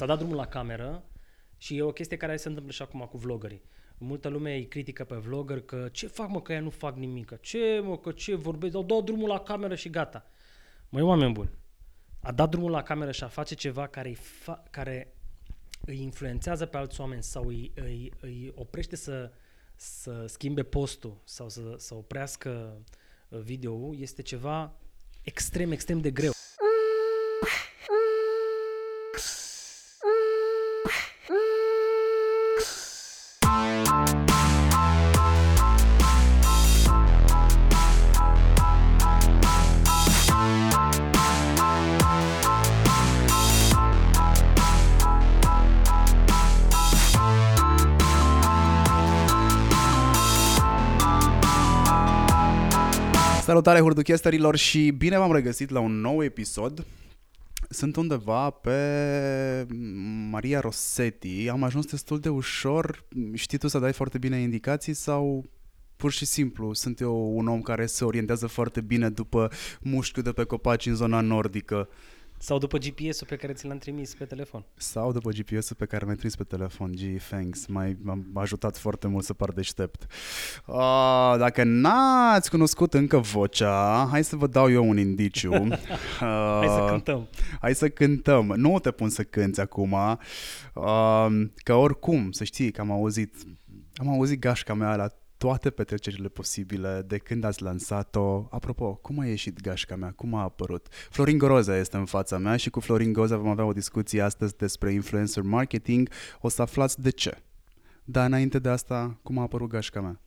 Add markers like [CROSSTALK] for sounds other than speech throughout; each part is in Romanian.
S-a dat drumul la cameră și e o chestie care se întâmplă și acum cu vloggerii. Multă lume îi critică pe vlogger că ce fac mă că ea nu fac nimic, ce mă că ce vorbesc, dau, dau drumul la cameră și gata. Măi oameni buni, a dat drumul la cameră și a face ceva care, îi fa- care îi influențează pe alți oameni sau îi, îi, îi oprește să, să schimbe postul sau să, să oprească uh, video este ceva extrem, extrem de greu. Salutare hurduchesterilor și bine v-am regăsit la un nou episod. Sunt undeva pe Maria Rossetti. Am ajuns destul de ușor. Știi tu să dai foarte bine indicații sau pur și simplu sunt eu un om care se orientează foarte bine după mușchiul de pe copaci în zona nordică? Sau după GPS-ul pe care ți l-am trimis pe telefon. Sau după GPS-ul pe care mi-ai trimis pe telefon. Gee, thanks. M-ai, m-a ajutat foarte mult să par deștept. Uh, dacă n-ați cunoscut încă vocea, hai să vă dau eu un indiciu. [LAUGHS] Uh, hai să cântăm. Hai să cântăm. Nu te pun să cânți acum, uh, că oricum, să știi că am auzit am auzit gașca mea la toate petrecerile posibile de când ați lansat-o. Apropo, cum a ieșit gașca mea? Cum a apărut? Florin Goroza este în fața mea și cu Florin Goroza vom avea o discuție astăzi despre influencer marketing. O să aflați de ce. Dar înainte de asta, cum a apărut gașca mea?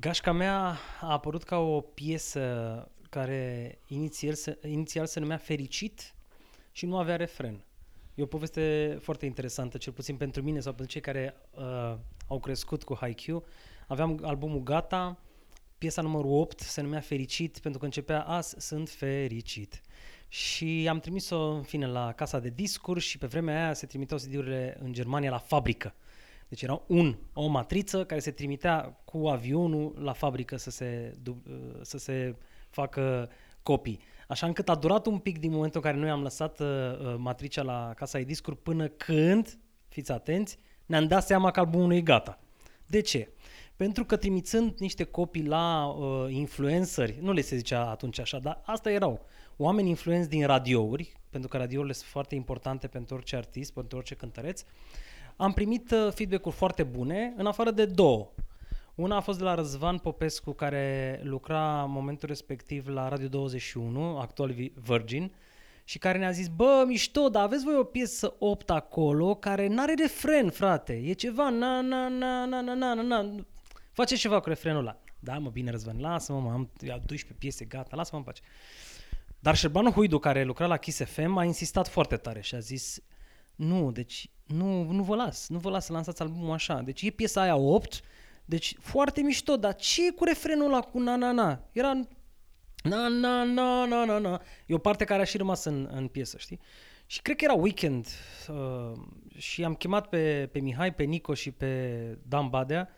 Gașca mea a apărut ca o piesă care inițial se, inițial se numea Fericit și nu avea refren. E o poveste foarte interesantă, cel puțin pentru mine sau pentru cei care uh, au crescut cu Haikyuu. Aveam albumul gata, piesa numărul 8 se numea Fericit pentru că începea Azi sunt fericit. Și am trimis-o în fine la casa de discuri și pe vremea aia se trimiteau CD-urile în Germania la fabrică. Deci era un, o matriță care se trimitea cu avionul la fabrică să se, să se facă copii. Așa încât a durat un pic din momentul în care noi am lăsat uh, uh matricea la casa de discuri până când, fiți atenți, ne-am dat seama că albumul e gata. De ce? Pentru că trimițând niște copii la uh, influenceri, nu le se zicea atunci așa, dar asta erau oameni influenți din radiouri, pentru că radiourile sunt foarte importante pentru orice artist, pentru orice cântăreț, am primit uh, feedback-uri foarte bune, în afară de două. Una a fost de la Răzvan Popescu, care lucra în momentul respectiv la Radio 21, actual Virgin, și care ne-a zis, bă, mișto, dar aveți voi o piesă 8 acolo care n-are refren, frate, e ceva, na, na, na, na, na, na, na, Face ceva cu refrenul ăla. Da, mă, bine, Răzvan, lasă-mă, mă, am 12 piese, gata, lasă-mă în pace. Dar Șerbanu Huidu, care lucra la Kiss FM, a insistat foarte tare și a zis, nu, deci nu, nu vă las, nu vă las să lansați albumul așa. Deci e piesa aia 8, deci foarte mișto, dar ce e cu refrenul ăla cu na-na-na? Era na na na na na na. E o parte care a și rămas în, în piesă, știi? Și cred că era weekend uh, și am chemat pe, pe Mihai, pe Nico și pe Dan Badea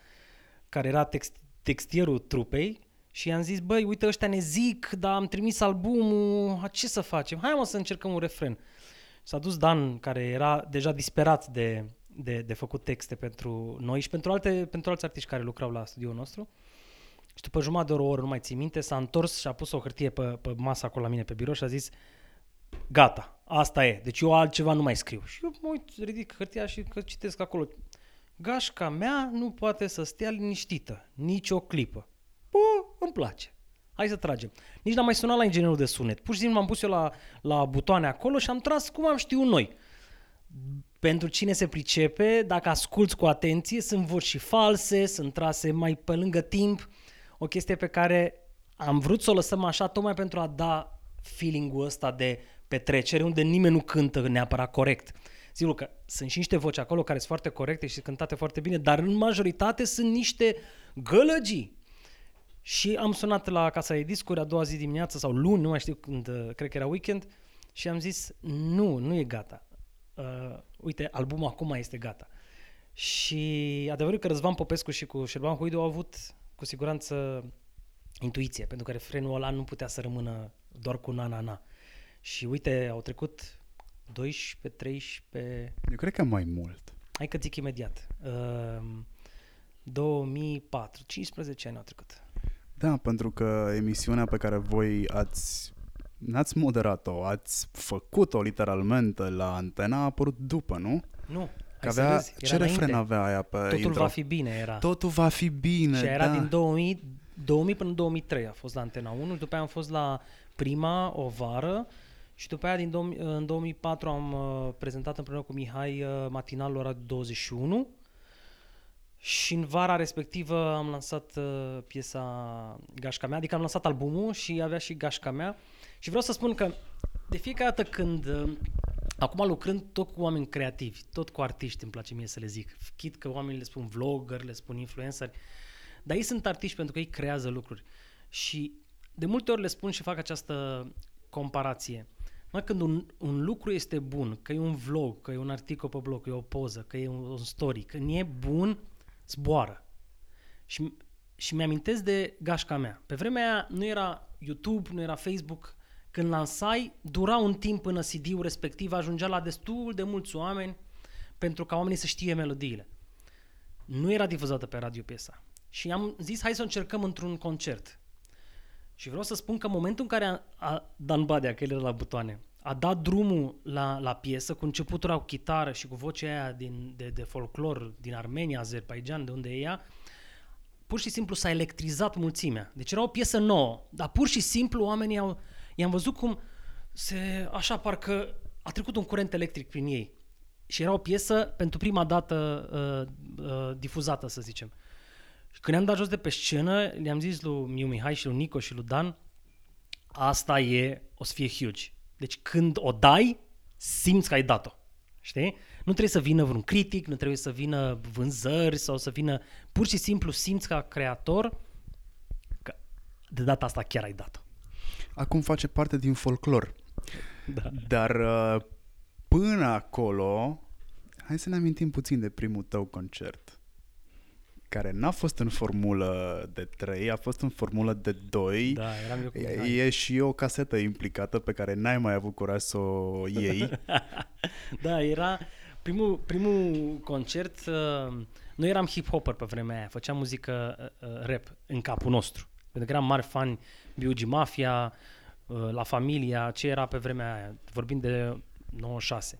care era text, textierul trupei și i-am zis, băi, uite, ăștia ne zic, dar am trimis albumul, ce să facem? Hai mă să încercăm un refren. S-a dus Dan, care era deja disperat de, de, de făcut texte pentru noi și pentru, alte, pentru alți artiști care lucrau la studioul nostru. Și după jumătate de oră, o oră, nu mai țin minte, s-a întors și a pus o hârtie pe, pe masă acolo la mine pe birou și a zis, gata, asta e, deci eu altceva nu mai scriu. Și eu mă uit, ridic hârtia și că citesc acolo gașca mea nu poate să stea liniștită, nici o clipă. Bă, îmi place. Hai să tragem. Nici n-am mai sunat la inginerul de sunet. Pur și simplu m-am pus eu la, la butoane acolo și am tras cum am știut noi. Pentru cine se pricepe, dacă asculți cu atenție, sunt voci și false, sunt trase mai pe lângă timp. O chestie pe care am vrut să o lăsăm așa tocmai pentru a da feeling-ul ăsta de petrecere unde nimeni nu cântă neapărat corect. Sigur că sunt și niște voci acolo care sunt foarte corecte și cântate foarte bine, dar în majoritate sunt niște gălăgii. Și am sunat la casa de discuri a doua zi dimineață sau luni, nu mai știu când, uh, cred că era weekend, și am zis, nu, nu e gata. Uh, uite, albumul acum este gata. Și adevărul că Răzvan Popescu și cu Șerban Huidu au avut cu siguranță intuiție, pentru că refrenul ăla nu putea să rămână doar cu na-na-na. Și uite, au trecut 12, 13... Eu cred că mai mult. Hai că zic imediat. Uh, 2004, 15 ani au trecut. Da, pentru că emisiunea pe care voi ați n-ați moderat-o, ați făcut-o literalmente la antena, a apărut după, nu? Nu. Că avea, vezi, ce refren avea aia pe Totul intro? va fi bine era. Totul va fi bine, și era da. din 2000, 2000 până în 2003 a fost la Antena 1 și după aia am fost la Prima o vară și după aia din 2000, în 2004 am uh, prezentat împreună cu Mihai uh, matinalul ora 21 și în vara respectivă am lansat uh, piesa Gașca mea, adică am lansat albumul și avea și Gașca mea și vreau să spun că de fiecare dată când uh, Acum lucrând tot cu oameni creativi, tot cu artiști, îmi place mie să le zic. Chit că oamenii le spun vlogger, le spun influenceri, dar ei sunt artiști pentru că ei creează lucruri. Și de multe ori le spun și fac această comparație. Mă, când un, un lucru este bun, că e un vlog, că e un articol pe blog, că e o poză, că e un, un story, când e bun, zboară. Și, și mi-amintesc de gașca mea. Pe vremea aia nu era YouTube, nu era Facebook, când lansai, dura un timp până CD-ul respectiv ajungea la destul de mulți oameni pentru ca oamenii să știe melodiile. Nu era difuzată pe radio piesa. Și am zis, hai să o încercăm într-un concert. Și vreau să spun că în momentul în care a, a Dan Badea, că el era la butoane, a dat drumul la, la piesă, cu începutul cu chitară și cu vocea aia din, de, de folclor din Armenia, Azerbaijan, de unde e ea, pur și simplu s-a electrizat mulțimea. Deci era o piesă nouă, dar pur și simplu oamenii au, i-am văzut cum se, așa parcă a trecut un curent electric prin ei. Și era o piesă pentru prima dată uh, uh, difuzată, să zicem. Și când ne-am dat jos de pe scenă, le-am zis lui Miu Mihai și lui Nico și lui Dan, asta e, o să fie huge. Deci când o dai, simți că ai dat-o. Știi? Nu trebuie să vină vreun critic, nu trebuie să vină vânzări sau să vină... Pur și simplu simți ca creator că de data asta chiar ai dat-o. Acum face parte din folclor. Da. Dar uh, până acolo, hai să ne amintim puțin de primul tău concert care n-a fost în formulă de 3, a fost în formulă de 2. Da, eram eu cu e, Mihai. e și o casetă implicată pe care n-ai mai avut curaj să o iei. [LAUGHS] da, era primul, primul concert, uh, noi eram hip-hopper pe vremea aia, făceam muzică uh, uh, rap în capul nostru. Pentru că eram mari fani B.U.G. Mafia, uh, La Familia, ce era pe vremea aia, vorbim de 96.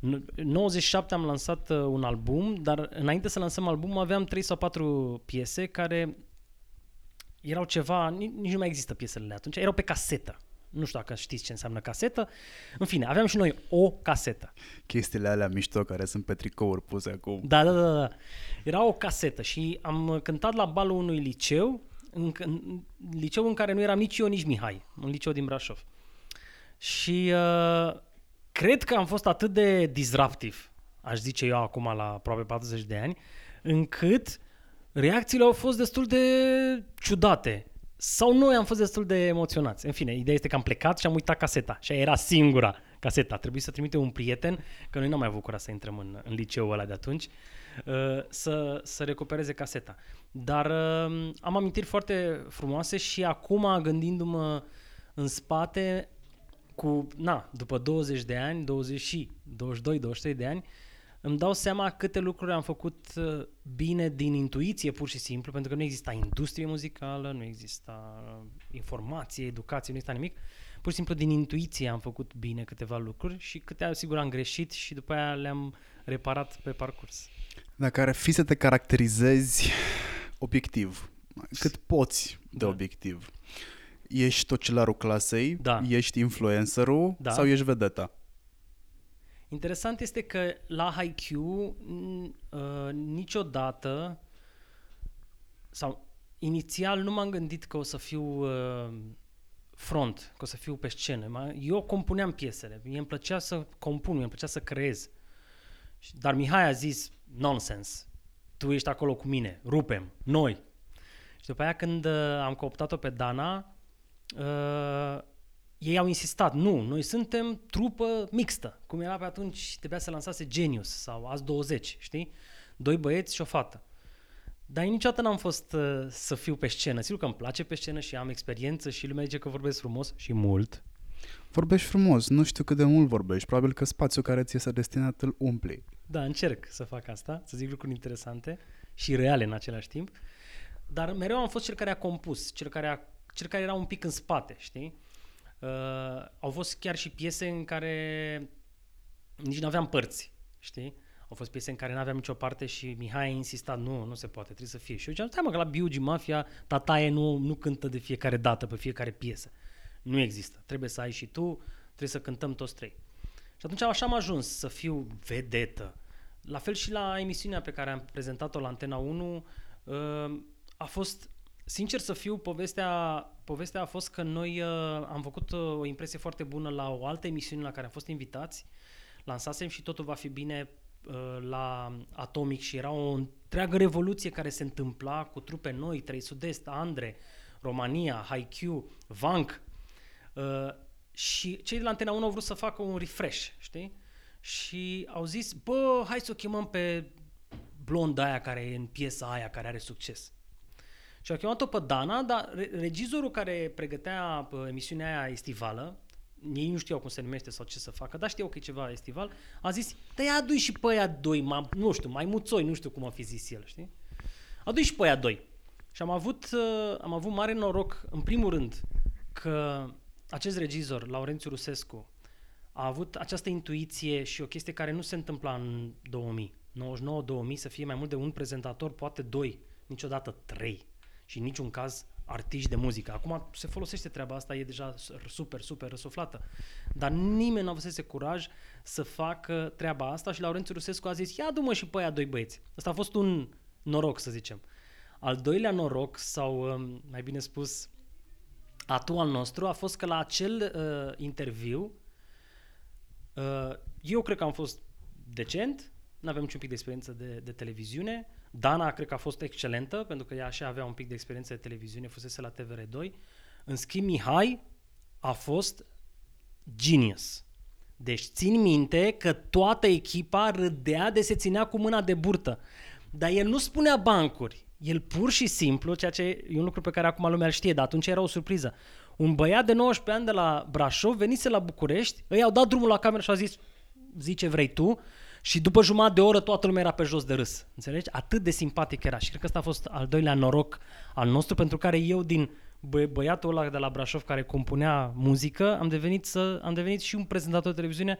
În 97 am lansat uh, un album, dar înainte să lansăm albumul aveam 3 sau 4 piese care erau ceva, nici, nici nu mai există piesele atunci, erau pe casetă. Nu știu dacă știți ce înseamnă casetă. În fine, aveam și noi o casetă. Chestiile alea mișto care sunt pe tricouri puse acum. Da, da, da, da. Era o casetă și am cântat la balul unui liceu, în, în liceu în care nu eram nici eu, nici Mihai, un liceu din Brașov. Și uh, cred că am fost atât de disruptiv, aș zice eu acum la aproape 40 de ani, încât reacțiile au fost destul de ciudate. Sau noi am fost destul de emoționați. În fine, ideea este că am plecat și am uitat caseta. Și aia era singura caseta. A trebuit să trimite un prieten, că noi n-am mai avut curaj să intrăm în, în liceul ăla de atunci, uh, să, să recupereze caseta. Dar uh, am amintiri foarte frumoase și acum, gândindu-mă în spate, cu, na, după 20 de ani, 20 și 22-23 de ani, îmi dau seama câte lucruri am făcut uh, bine din intuiție, pur și simplu, pentru că nu exista industrie muzicală, nu exista informație, educație, nu exista nimic. Pur și simplu din intuiție am făcut bine câteva lucruri și câte sigur am greșit și după aia le-am reparat pe parcurs. Dacă ar fi să te caracterizezi obiectiv, cât poți de Da. obiectiv, ești tocelarul clasei, Da. ești influencerul Da. sau ești vedeta? Interesant este că la HiQ n- uh, niciodată sau inițial nu m-am gândit că o să fiu uh, front, că o să fiu pe scenă. Ma- Eu compuneam piesele, mie îmi plăcea să compun, mie îmi plăcea să creez. Și- Dar Mihai a zis, nonsense, tu ești acolo cu mine, rupem, noi. Și după aia când uh, am cooptat-o pe Dana, uh, ei au insistat, nu, noi suntem trupă mixtă, cum era pe atunci, trebuia să lansase Genius sau Azi 20, știi? Doi băieți și o fată. Dar niciodată n-am fost uh, să fiu pe scenă. Sigur că îmi place pe scenă și am experiență și lumea zice că vorbesc frumos și mult. Vorbești frumos, nu știu cât de mult vorbești, probabil că spațiul care ți este destinat îl umpli. Da, încerc să fac asta, să zic lucruri interesante și reale în același timp. Dar mereu am fost cel care a compus, cel care, a, cel care era un pic în spate, știi? Uh, au fost chiar și piese în care nici nu aveam părți, știi? Au fost piese în care nu aveam nicio parte și Mihai a insistat, nu, nu se poate, trebuie să fie. Și eu ziceam, stai mă, că la Biugi Mafia tataie nu, nu cântă de fiecare dată, pe fiecare piesă. Nu există. Trebuie să ai și tu, trebuie să cântăm toți trei. Și atunci așa am ajuns să fiu vedetă. La fel și la emisiunea pe care am prezentat-o la Antena 1, uh, a fost, sincer să fiu, povestea, povestea a fost că noi uh, am făcut uh, o impresie foarte bună la o altă emisiune la care am fost invitați, lansasem și totul va fi bine la Atomic și era o întreagă revoluție care se întâmpla cu trupe noi, Trei Sud-Est, Andre, România, Haikyuu, Vank, Uh, și cei de la Antena 1 au vrut să facă un refresh, știi? Și au zis, bă, hai să o chemăm pe blonda aia care e în piesa aia, care are succes. Și au chemat-o pe Dana, dar regizorul care pregătea uh, emisiunea aia estivală, ei nu știau cum se numește sau ce să facă, dar știau că e ceva estival, a zis, te ia adu și pe aia doi, ma, nu știu, mai muțoi, nu știu cum a fi zis el, știi? Adu și pe aia doi. Și am avut, uh, am avut mare noroc, în primul rând, că acest regizor, Laurențiu Rusescu, a avut această intuiție și o chestie care nu se întâmpla în 2000. 99-2000 să fie mai mult de un prezentator, poate doi, niciodată trei. Și în niciun caz artiști de muzică. Acum se folosește treaba asta, e deja super, super răsuflată. Dar nimeni nu avusese curaj să facă treaba asta și Laurențiu Rusescu a zis, ia du-mă și pe aia doi băieți. Asta a fost un noroc, să zicem. Al doilea noroc, sau um, mai bine spus, atu al nostru a fost că la acel uh, interviu uh, eu cred că am fost decent, nu avem niciun pic de experiență de, de televiziune. Dana cred că a fost excelentă, pentru că ea așa avea un pic de experiență de televiziune, fusese la TVR2. În schimb, Mihai a fost genius. Deci țin minte că toată echipa râdea de se ținea cu mâna de burtă. Dar el nu spunea bancuri. El pur și simplu, ceea ce e un lucru pe care acum lumea îl știe, dar atunci era o surpriză. Un băiat de 19 ani de la Brașov venise la București, îi au dat drumul la cameră și a zis, zi ce vrei tu, și după jumătate de oră toată lumea era pe jos de râs. Înțelegi? Atât de simpatic era. Și cred că ăsta a fost al doilea noroc al nostru, pentru care eu din bă- băiatul ăla de la Brașov care compunea muzică, am devenit, să, am devenit și un prezentator de televiziune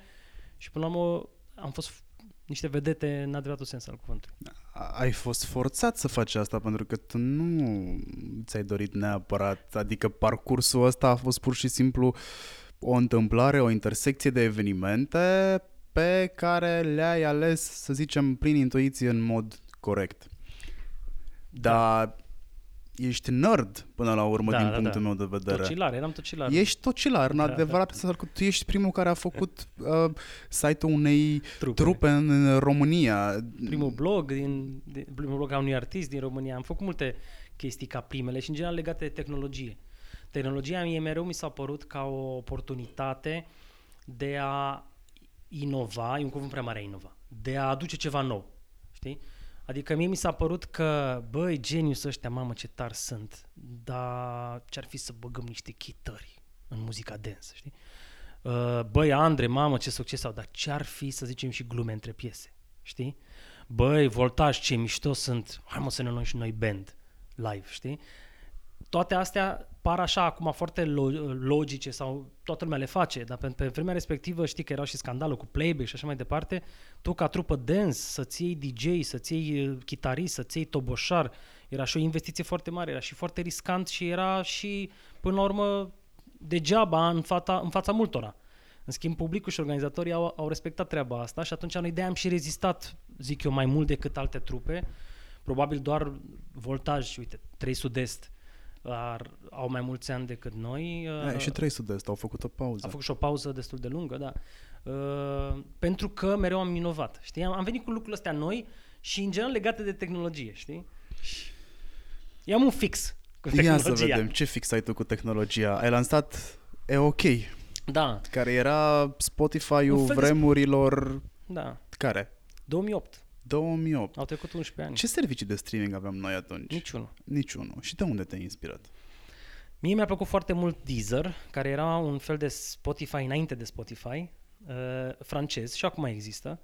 și până la urmă am fost niște vedete în adevăratul sens al cuvântului. Ai fost forțat să faci asta pentru că tu nu ți-ai dorit neapărat, adică parcursul ăsta a fost pur și simplu o întâmplare, o intersecție de evenimente pe care le-ai ales, să zicem, prin intuiție în mod corect. Dar da ești nerd până la urmă da, din da, punctul da. meu de vedere. Tocilar, eram tocilar. Ești tocilar, în da, adevărat, da. tu ești primul care a făcut uh, site-ul unei trupe, trupe în, în România. Primul blog, din, din, primul blog a unui artist din România. Am făcut multe chestii ca primele și în general legate de tehnologie. Tehnologia mie mereu mi s-a părut ca o oportunitate de a inova, e un cuvânt prea mare a inova, de a aduce ceva nou. Știi? Adică mie mi s-a părut că, băi, genius ăștia, mamă, ce tari sunt, dar ce-ar fi să băgăm niște chitări în muzica dance, știi? Uh, băi, Andre, mamă, ce succes au, dar ce-ar fi să zicem și glume între piese, știi? Băi, voltaj, ce mișto sunt, hai mă să ne luăm și noi band live, știi? Toate astea par așa acum foarte logice sau toată lumea le face, dar pe, pe vremea respectivă știi că era și scandalul cu playback și așa mai departe, tu ca trupă dance să-ți iei DJ, să-ți iei uh, chitarist, să-ți iei toboșar, era și o investiție foarte mare, era și foarte riscant și era și până la urmă degeaba în, fata, în fața multora. În schimb, publicul și organizatorii au, au respectat treaba asta și atunci noi de am și rezistat, zic eu, mai mult decât alte trupe. Probabil doar voltaj, uite, 3 sud-est, ar, au mai mulți ani decât noi. A, uh, și 300 de asta, au făcut o pauză. Au făcut și o pauză destul de lungă, da. Uh, pentru că mereu am inovat, știi? Am, am venit cu lucrurile astea noi și în general legate de tehnologie, știi? Și am un fix cu tehnologia. Ia să vedem, ce fix ai tu cu tehnologia? Ai lansat E OK. Da. Care era Spotify-ul vremurilor... De... Da. Care? 2008. 2008. Au trecut 11 ani. Ce servicii de streaming aveam noi atunci? Niciunul. Niciunul. Și de unde te-ai inspirat? Mie mi-a plăcut foarte mult Deezer, care era un fel de Spotify înainte de Spotify, uh, francez și acum există.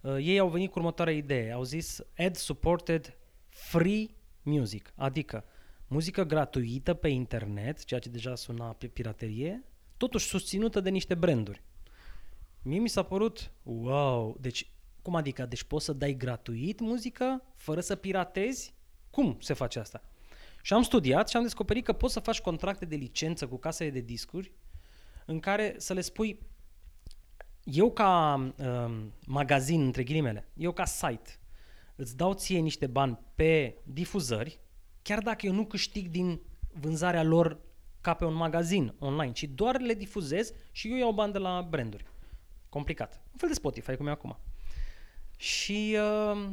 Uh, ei au venit cu următoarea idee. Au zis ad-supported free music, adică muzică gratuită pe internet, ceea ce deja suna pe piraterie, totuși susținută de niște branduri. Mie mi s-a părut, wow, deci cum adică? Deci poți să dai gratuit muzică fără să piratezi? Cum se face asta? Și am studiat și am descoperit că poți să faci contracte de licență cu casele de discuri în care să le spui eu ca um, magazin, între ghilimele, eu ca site, îți dau ție niște bani pe difuzări, chiar dacă eu nu câștig din vânzarea lor ca pe un magazin online, ci doar le difuzez și eu iau bani de la branduri. Complicat. Un fel de Spotify, cum e acum. Și uh,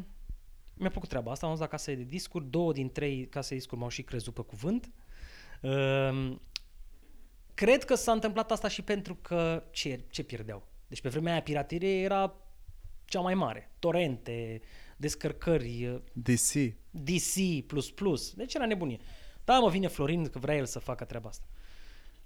mi-a plăcut treaba asta, am ajuns la casele de discuri, două din trei case de discuri m-au și crezut pe cuvânt. Uh, cred că s-a întâmplat asta și pentru că ce, ce pierdeau? Deci pe vremea aia piraterie era cea mai mare. Torrente, descărcări, DC. DC++, deci era nebunie. Da, mă vine Florin că vrea el să facă treaba asta.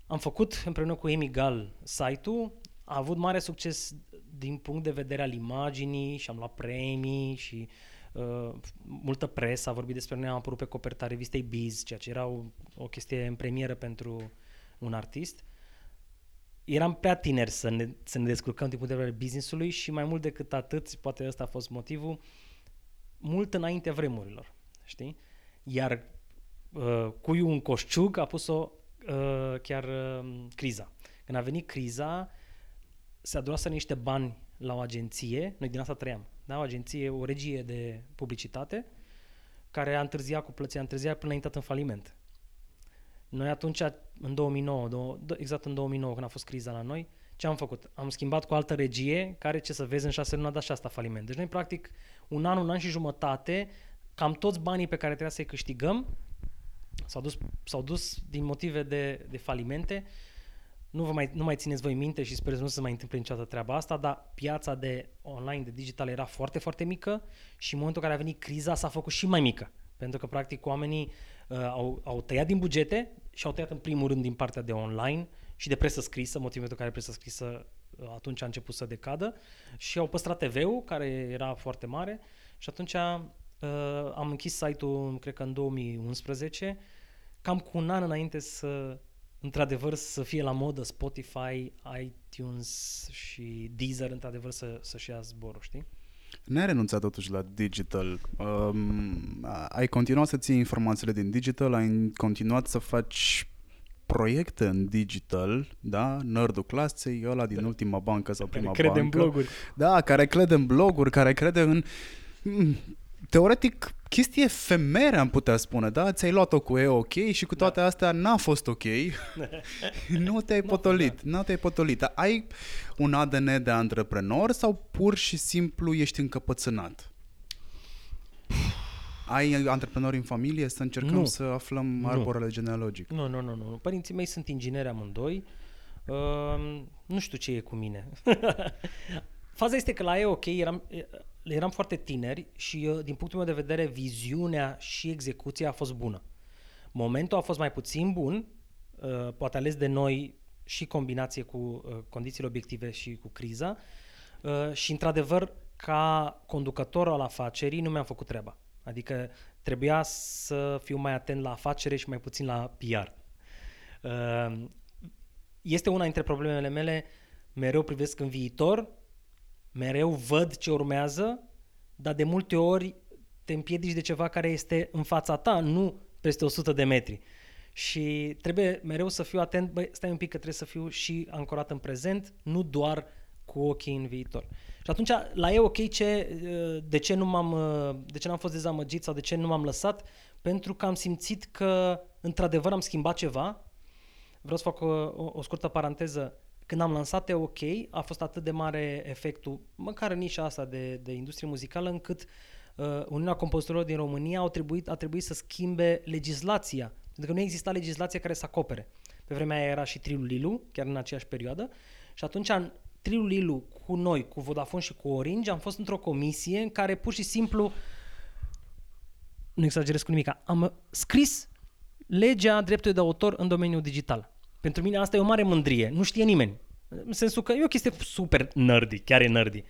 Am făcut împreună cu Emi Gal site-ul, a avut mare succes din punct de vedere al imaginii și am luat premii și uh, multă presă a vorbit despre noi, am apărut pe coperta revistei Biz, ceea ce era o, o chestie în premieră pentru un artist. Eram prea tineri să ne, să ne descurcăm din punct de vedere business-ului și mai mult decât atât, poate ăsta a fost motivul, mult înainte vremurilor, știi? Iar uh, cuiul un coșciuc a pus-o uh, chiar uh, criza. Când a venit criza, se adunase niște bani la o agenție, noi din asta trăiam, da? o agenție, o regie de publicitate, care a întârziat cu plății, a întârziat până a intrat în faliment. Noi atunci, în 2009, două, exact în 2009, când a fost criza la noi, ce am făcut? Am schimbat cu altă regie, care, ce să vezi, în șase luni a dat și asta faliment. Deci noi, practic, un an, un an și jumătate, cam toți banii pe care trebuia să-i câștigăm s-au dus, s-au dus din motive de, de falimente nu, vă mai, nu mai țineți voi minte și sper să nu se mai întâmple niciodată treaba asta, dar piața de online, de digital era foarte, foarte mică și în momentul în care a venit criza s-a făcut și mai mică. Pentru că, practic, oamenii uh, au, au tăiat din bugete și au tăiat în primul rând din partea de online și de presă scrisă, motivul pentru care presă scrisă uh, atunci a început să decadă și au păstrat TV-ul, care era foarte mare și atunci uh, am închis site-ul, cred că în 2011, cam cu un an înainte să într-adevăr să fie la modă Spotify, iTunes și Deezer, într-adevăr să, să-și ia zborul, știi? N-ai renunțat totuși la digital. Um, ai continuat să ții informațiile din digital, ai continuat să faci proiecte în digital, da? Nerdul clasei, ăla din ultima bancă sau prima care crede bancă. în bloguri. Da, care crede în bloguri, care crede în teoretic, chestie efemere am putea spune, da? Ți-ai luat-o cu e ok și cu toate da. astea n-a fost ok. [LAUGHS] nu te-ai potolit, nu te-ai potolit. Ai un ADN de antreprenor sau pur și simplu ești încăpățânat? Ai antreprenori în familie? Să încercăm nu. să aflăm nu. arborele genealogic. Nu, nu, nu, nu. Părinții mei sunt ingineri amândoi. Uh, nu știu ce e cu mine. [LAUGHS] Faza este că la e ok eram, eram foarte tineri și din punctul meu de vedere viziunea și execuția a fost bună. Momentul a fost mai puțin bun, uh, poate ales de noi și combinație cu uh, condițiile obiective și cu criza uh, și într-adevăr ca conducător al afacerii nu mi-am făcut treaba. Adică trebuia să fiu mai atent la afacere și mai puțin la PR. Este una dintre problemele mele, mereu privesc în viitor mereu văd ce urmează, dar de multe ori te împiedici de ceva care este în fața ta, nu peste 100 de metri. Și trebuie mereu să fiu atent, băi, stai un pic că trebuie să fiu și ancorat în prezent, nu doar cu ochii în viitor. Și atunci, la e ok ce, de ce nu m-am, de ce n-am fost dezamăgit sau de ce nu m-am lăsat, pentru că am simțit că, într-adevăr, am schimbat ceva. Vreau să fac o, o, o scurtă paranteză. Când am lansat E OK, a fost atât de mare efectul, măcar în nișa asta de, de industrie muzicală, încât uh, Uniunea Compozitorilor din România au trebuit, a trebuit să schimbe legislația, pentru că nu exista legislație care să acopere. Pe vremea aia era și Trilul Lilu, chiar în aceeași perioadă, și atunci în Trilul Lilu cu noi, cu Vodafone și cu Orange, am fost într-o comisie în care pur și simplu, nu exagerez cu nimic, am scris legea dreptului de autor în domeniul digital. Pentru mine asta e o mare mândrie. Nu știe nimeni. În sensul că e o chestie super nerdy, chiar e nerdy.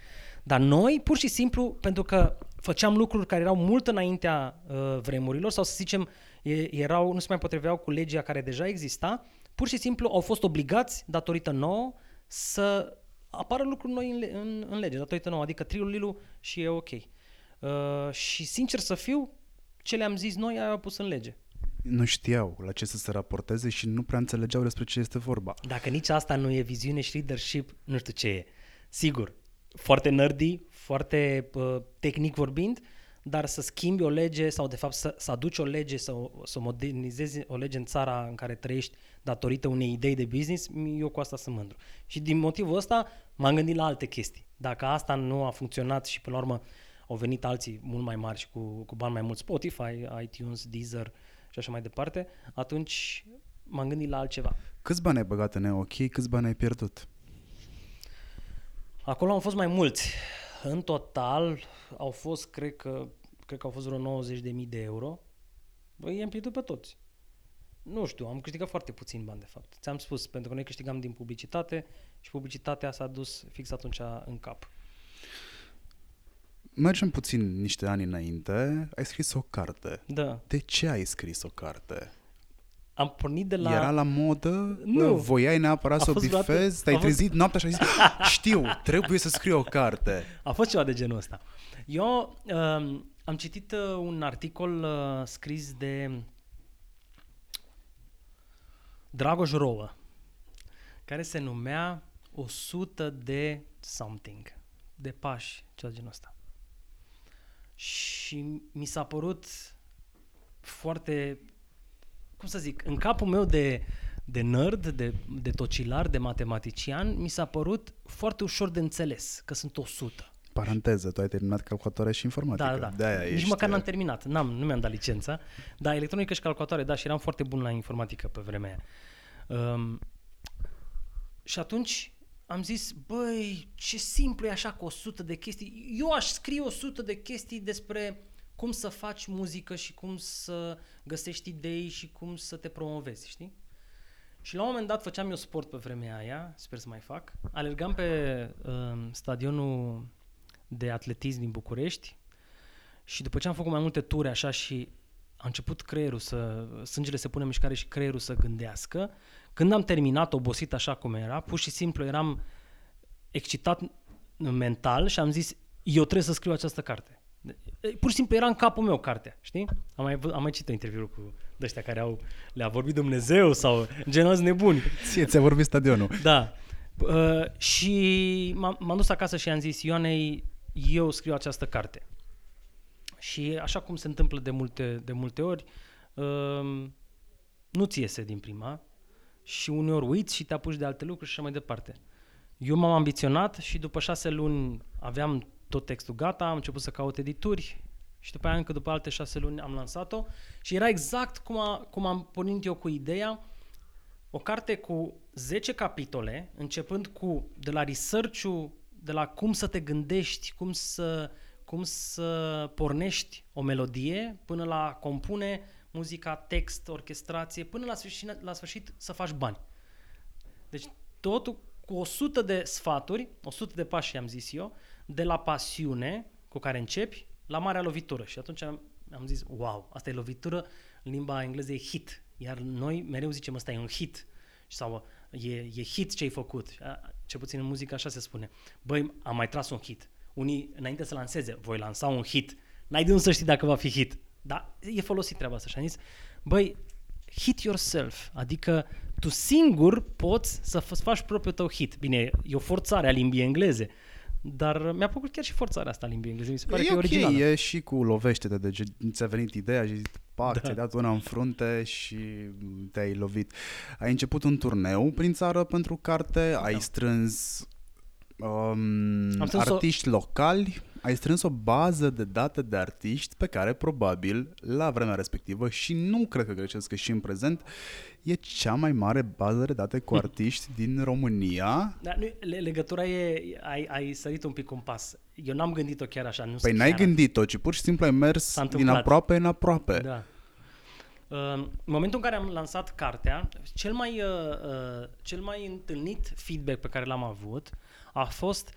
Dar noi, pur și simplu, pentru că făceam lucruri care erau mult înaintea uh, vremurilor sau să zicem e, erau, nu se mai potriveau cu legea care deja exista, pur și simplu au fost obligați, datorită nouă, să apară lucruri noi în, în, în lege, datorită nouă, adică triul Lilu și e ok. Uh, și sincer să fiu, ce le-am zis noi, aia au pus în lege. Nu știau la ce să se raporteze și nu prea înțelegeau despre ce este vorba. Dacă nici asta nu e viziune și leadership, nu știu ce e. Sigur, foarte nerdy, foarte uh, tehnic vorbind, dar să schimbi o lege sau de fapt să, să aduci o lege, să, să modernizezi o lege în țara în care trăiești datorită unei idei de business, eu cu asta sunt mândru. Și din motivul ăsta m-am gândit la alte chestii. Dacă asta nu a funcționat și până la urmă au venit alții mult mai mari și cu, cu bani mai mulți, Spotify, iTunes, Deezer și așa mai departe, atunci m-am gândit la altceva. Câți bani ai băgat în OK, câți bani ai pierdut? Acolo au fost mai mulți. În total au fost, cred că, cred că au fost vreo 90.000 de euro. Băi, i-am pierdut pe toți. Nu știu, am câștigat foarte puțin bani, de fapt. Ți-am spus, pentru că noi câștigam din publicitate și publicitatea s-a dus fix atunci în cap. Mergem puțin niște ani înainte. Ai scris o carte. Da. De ce ai scris o carte? Am pornit de la... Era la modă? Nu. Voiai neapărat A să o fost vreodată- bifezi? Te-ai a fost- trezit noaptea și ai zis, [LAUGHS] știu, trebuie să scriu o carte. A fost ceva de genul ăsta. Eu um, am citit uh, un articol uh, scris de Dragoș Rouă, care se numea 100 de something, de pași, ceva de genul ăsta. Și mi s-a părut foarte, cum să zic, în capul meu de, de nerd, de, de tocilar, de matematician, mi s-a părut foarte ușor de înțeles că sunt 100. Paranteză, tu ai terminat calculatoare și informatică. Da, da, da. De-aia Nici ești, măcar n-am terminat. N-am, nu mi-am dat licența. Dar electronică și calculatoare, da, și eram foarte bun la informatică pe vremea aia. Um, și atunci am zis, băi, ce simplu e așa cu 100 de chestii. Eu aș scrie 100 de chestii despre cum să faci muzică și cum să găsești idei și cum să te promovezi, știi? Și la un moment dat făceam eu sport pe vremea aia, sper să mai fac. Alergam pe um, stadionul de atletism din București și după ce am făcut mai multe ture așa și a început creierul să, sângele se pune în mișcare și creierul să gândească, când am terminat obosit așa cum era, pur și simplu eram excitat mental și am zis, eu trebuie să scriu această carte. Pur și simplu era în capul meu cartea, știi? Am mai, vă- am mai citit interviuri cu ăștia care au, le-a vorbit Dumnezeu sau genul nebuni. Ție ți-a vorbit stadionul. Da. Uh, și m-am, m-am dus acasă și am zis, Ioanei, eu scriu această carte. Și așa cum se întâmplă de multe, de multe ori, uh, nu ți iese din prima și uneori uiți și te apuci de alte lucruri și așa mai departe. Eu m-am ambiționat și după șase luni aveam tot textul gata, am început să caut edituri și după aia încă după alte șase luni am lansat-o și era exact cum, a, cum am pornit eu cu ideea, o carte cu 10 capitole, începând cu de la research de la cum să te gândești, cum să, cum să pornești o melodie, până la compune muzica, text, orchestrație, până la sfârșit, la sfârșit să faci bani. Deci totul cu 100 de sfaturi, 100 de pași am zis eu, de la pasiune cu care începi la marea lovitură. Și atunci am, am zis, wow, asta e lovitură, în limba engleză e hit. Iar noi mereu zicem ăsta e un hit. Sau e, e hit ce ai făcut. A, Cel puțin în muzică așa se spune. Băi, am mai tras un hit. Unii, înainte să lanseze, voi lansa un hit. N-ai de unde să știi dacă va fi hit. Dar e folosit treaba asta și am zis, băi, hit yourself, adică tu singur poți să f- faci propriul tău hit. Bine, e o forțare a limbii engleze, dar mi-a plăcut chiar și forțarea asta a limbii engleze. Mi se pare e că e ok, originală. e și cu lovește-te de ge- ți-a venit ideea și pac, Da. ți-ai dat una în frunte și te-ai lovit. Ai început un turneu prin țară pentru carte, ai strâns um, Da. Am strâns o- artiști locali, ai strâns o bază de date de artiști pe care probabil la vremea respectivă și nu cred că greșesc că și în prezent e cea mai mare bază de date cu artiști din România. Dar nu, le- legătura e, ai, ai sărit un pic un pas. Eu n-am gândit-o chiar așa. Nu Păi se n-ai chiar gândit-o, ci pur și simplu ai mers S-a din întâmplat. aproape în aproape. Da. în momentul în care am lansat cartea, cel mai, uh, uh, cel mai întâlnit feedback pe care l-am avut a fost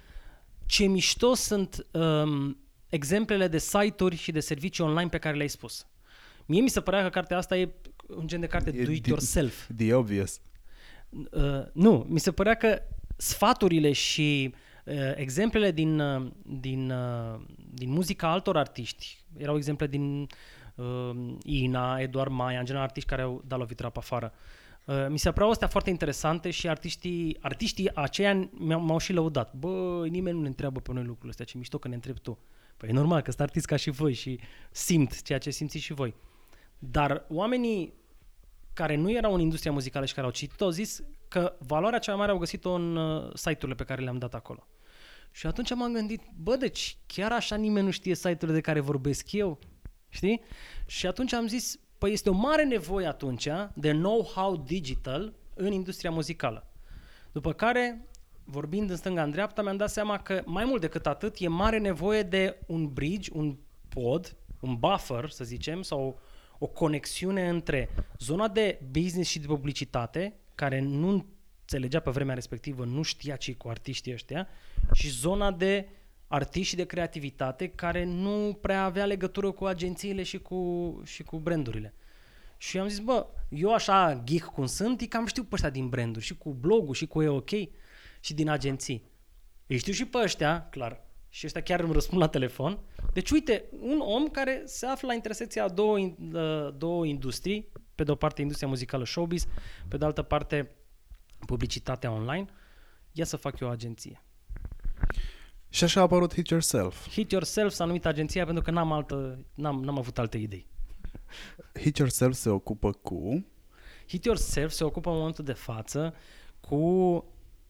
ce mișto sunt um, exemplele de site-uri și de servicii online pe care le-ai spus. Mie mi se părea că cartea asta e un gen de carte E do it the- yourself. The obvious. Uh, nu, mi se părea că sfaturile și uh, exemplele din, uh, din, uh, din muzica altor artiști, erau exemple din uh, Ina, Eduard Maia, în general artiști care au dat lovitura pe afară. Uh, mi se păreau astea foarte interesante și artiștii, artiștii aceia mi-au, m-au și lăudat. Bă, nimeni nu ne întreabă pe noi lucrurile astea, ce mișto că ne întrebi tu. Păi e normal că sunt artiști ca și voi și simt ceea ce simțiți și voi. Dar oamenii care nu erau în industria muzicală și care au citit au zis că valoarea cea mai mare au găsit-o în uh, site-urile pe care le-am dat acolo. Și atunci m-am gândit, bă, deci chiar așa nimeni nu știe site-urile de care vorbesc eu? Știi? Și atunci am zis, păi este o mare nevoie atunci de know-how digital în industria muzicală. După care, vorbind în stânga în dreapta, mi-am dat seama că mai mult decât atât e mare nevoie de un bridge, un pod, un buffer, să zicem, sau o conexiune între zona de business și de publicitate, care nu înțelegea pe vremea respectivă, nu știa ce cu artiștii ăștia, și zona de artiști și de creativitate, care nu prea avea legătură cu agențiile și cu, și cu brandurile. Și am zis, bă, eu așa geek cum sunt, e cam știu pe ăștia din branduri, și cu blogul, și cu E OK, și din agenții. Îi știu și pe ăștia, clar, și ăștia chiar îmi răspund la telefon. Deci, uite, un om care se află la intersecția a două, in- uh, două industrii, pe de o parte industria muzicală showbiz, pe de altă parte publicitatea online, ia să fac eu o agenție. Și așa a apărut Hit Yourself. Hit Yourself s-a numit agenția pentru că n-am, altă, n-am, n-am avut alte idei. Hit Yourself se ocupă cu... Hit Yourself se ocupă în momentul de față cu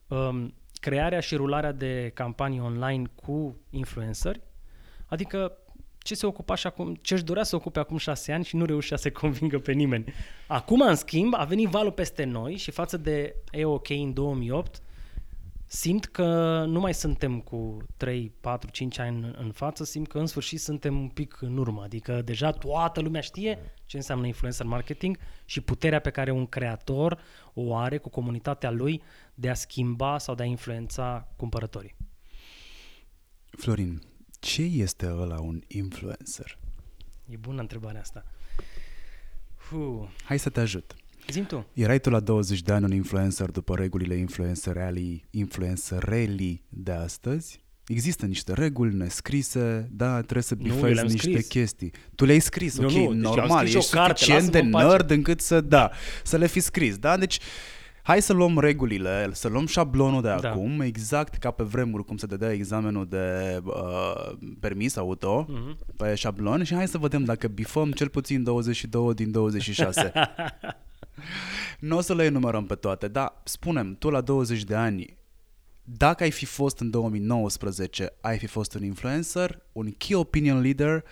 um, crearea și rularea de campanii online cu influenceri, adică ce se ocupa și acum, ce își dorea să ocupe acum șase ani și nu reușea să [LAUGHS] convingă pe nimeni. Acum, în schimb, a venit valul peste noi și față de EOK în 2008, simt că nu mai suntem cu 3, 4, 5 ani în, în față, simt că în sfârșit suntem un pic în urmă. Adică deja toată lumea știe ce înseamnă influencer marketing și puterea pe care un creator o are cu comunitatea lui de a schimba sau de a influența cumpărătorii. Florin, ce este ăla un influencer? E bună întrebarea asta. Hu. Hai să te ajut. Zim tu. Erai tu la 20 de ani un influencer după regulile influencerelii, influencerelii de astăzi? Există niște reguli nescrise, da, trebuie să Nu, eu bifezi le-am niște scris. chestii. Tu le-ai scris, Eu ok, nu, deci eu am normal, scris și o ești carte, suficient de lasă-mă în nerd încât să, da, să le fi scris, da? Deci, hai să luăm regulile, să luăm șablonul de Da. acum, exact ca pe vremuri cum se dădea examenul de uh, permis auto, Mhm. pe șablon și hai să vedem dacă bifăm cel puțin 22 din 26. [LAUGHS] nu o să le enumerăm pe toate, dar spunem, tu la 20 de ani, dacă ai fi fost în 2019, ai fi fost un influencer, un key opinion leader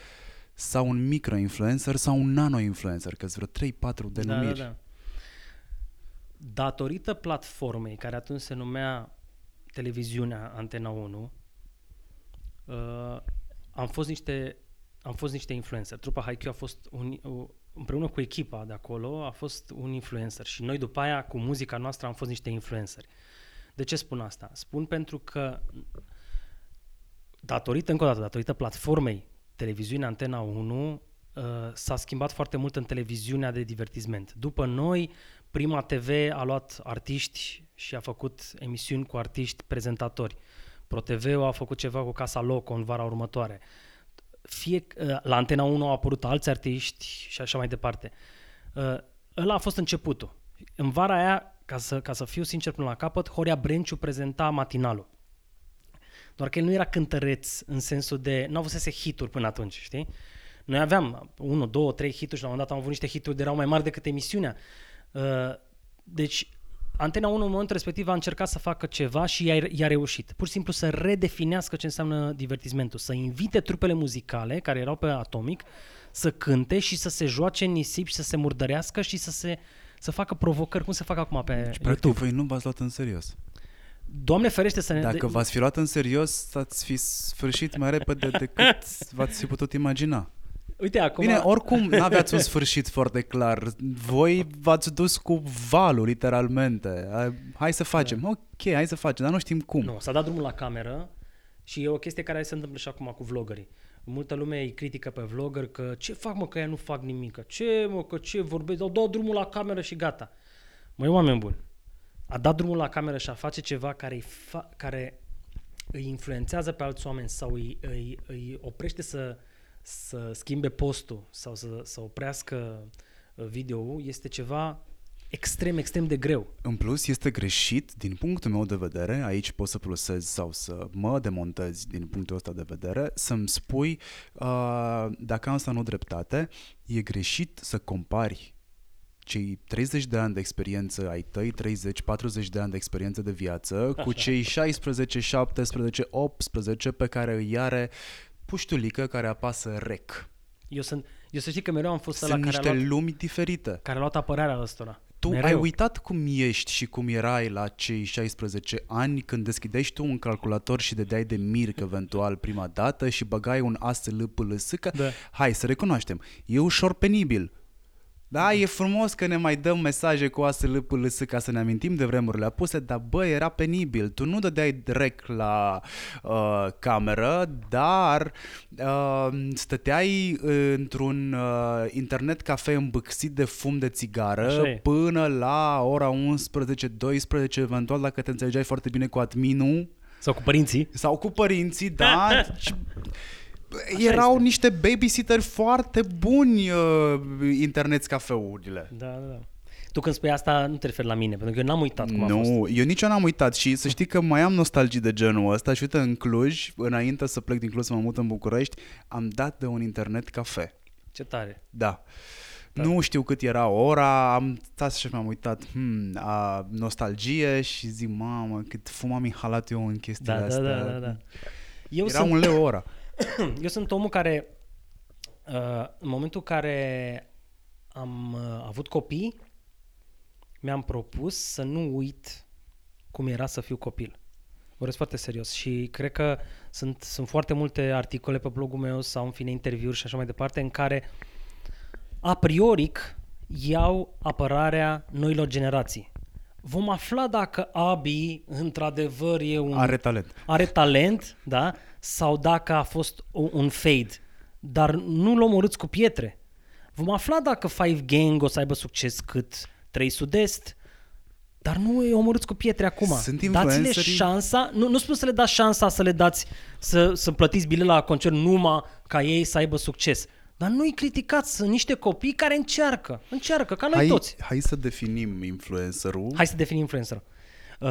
sau un micro-influencer sau un nano-influencer, că vreo 3-4 denumiri. Da, da, da. Datorită platformei care atunci se numea televiziunea Antena 1, uh, am fost niște am fost niște influencer. Trupa Haikyuu a fost un, o, împreună cu echipa de acolo a fost un influencer și noi după aia cu muzica noastră am fost niște influenceri. De ce spun asta? Spun pentru că datorită, încă o dată, datorită platformei televiziunea Antena 1 uh, s-a schimbat foarte mult în televiziunea de divertisment. După noi, Prima TV a luat artiști și a făcut emisiuni cu artiști prezentatori. ProTV a făcut ceva cu Casa Loco în vara următoare. Fie, uh, la Antena 1 au apărut alți artiști și așa mai departe. Uh, ăla a fost începutul. În vara aia, ca să, ca să fiu sincer până la capăt, Horia Brenciu prezenta matinalul. Doar că el nu era cântăreț în sensul de... Nu avusese hituri până atunci, știi? Noi aveam 1, 2, 3 hituri și la un moment dat am avut niște hituri de erau mai mari decât emisiunea. Uh, Deci, Antena 1 în momentul respectiv a încercat să facă ceva și i-a, i-a reușit. Pur și simplu să redefinească ce înseamnă divertismentul. Să invite trupele muzicale care erau pe Atomic să cânte și să se joace în nisip și să se murdărească și să se să facă provocări, cum se fac acum pe Deci, practic, YouTube. voi nu v-ați luat în serios. Doamne ferește să ne... Dacă v-ați fi luat în serios, ați fi sfârșit mai repede [LAUGHS] decât v-ați fi putut imagina. Uite, acum... Bine, oricum n-aveați un sfârșit foarte clar. Voi v-ați dus cu valul, literalmente. Hai să facem. Da. Ok, hai să facem, dar nu știm cum. Nu, s-a dat drumul la cameră și e o chestie care se întâmplă și acum cu vlogării. Multă lume îi critică pe vlogger că ce fac mă că ea nu fac nimic, ce mă că ce vorbesc, au dat drumul la cameră și gata. Măi, oameni buni, a dat drumul la cameră și a face ceva care, îi fa- care îi influențează pe alți oameni sau îi, îi, îi oprește să, să schimbe postul sau să, să oprească uh, video este ceva extrem, extrem de greu. În plus, este greșit, din punctul meu de vedere, aici poți să plusezi sau să mă demontezi din punctul ăsta de vedere, să-mi spui, uh, dacă am să nu dreptate, e greșit să compari cei 30 de ani de experiență ai tăi, 30-40 de ani de experiență de viață, Așa. cu cei 16, 17, 18 pe care îi are puștulică care apasă rec. Eu sunt, eu să știi că mereu am fost Sunt ăla care niște a luat, lumi diferite. care a luat apărarea ăstora. Tu Mereu. ai uitat cum ești și cum erai la cei 16 ani când deschideai și tu un calculator și dădeai de mirc eventual prima dată și băgai un ASL PLS că Da. hai să recunoaștem, e ușor penibil. Da, e frumos că ne mai dăm mesaje cu ASL PLS ca să ne amintim de vremurile apuse, dar bă, era penibil. Tu nu dădeai direct la uh, cameră, dar uh, stăteai într-un uh, internet cafe îmbâxit de fum de țigară Așa e. până la ora 11-12, eventual dacă te înțelegeai foarte bine cu adminul Sau cu părinții. sau cu părinții, da. [LAUGHS] și erau niște babysitter foarte buni uh, internet cafeurile. Da, da, da. Tu când spui asta, nu te referi la mine, pentru că eu n-am uitat cum a fost. Nu, eu nici eu n-am uitat și să știi că mai am nostalgii de genul ăsta și uite în Cluj, înainte să plec din Cluj să mă mut în București, am dat de un internet cafe. Ce tare. Da. Nu știu cât era ora, am stat și mi-am uitat, hmm, a, nostalgie și zic, mamă, cât fum am inhalat eu în chestiile Da, da, astea. da, da, da. Eu Era sunt, un leu ora. [COUGHS] eu sunt omul care, uh, în momentul în care am uh, avut copii, mi-am propus să nu uit cum era să fiu copil. Vorbesc foarte serios și cred că sunt, sunt foarte multe articole pe blogul meu sau în fine interviuri și așa mai departe în care a prioric iau apărarea noilor generații. Vom afla dacă Abi într-adevăr e un Are talent. are talent, da? Sau dacă a fost o- un fade. Dar nu-l omorâți cu pietre. Vom afla dacă Five Gang o să aibă succes cât 3 Sud-Est, dar nu îi omorâți cu pietre acum. Sunt Dați-le influencerii- șansa, nu, nu spun să le dați șansa să le dați, să, să plătiți bilet la concert numai ca ei să aibă succes. Dar nu-i criticați, sunt niște copii care încearcă, încearcă, ca noi Hai, toți. hai să definim influencerul. Hai să definim influencer. Uh,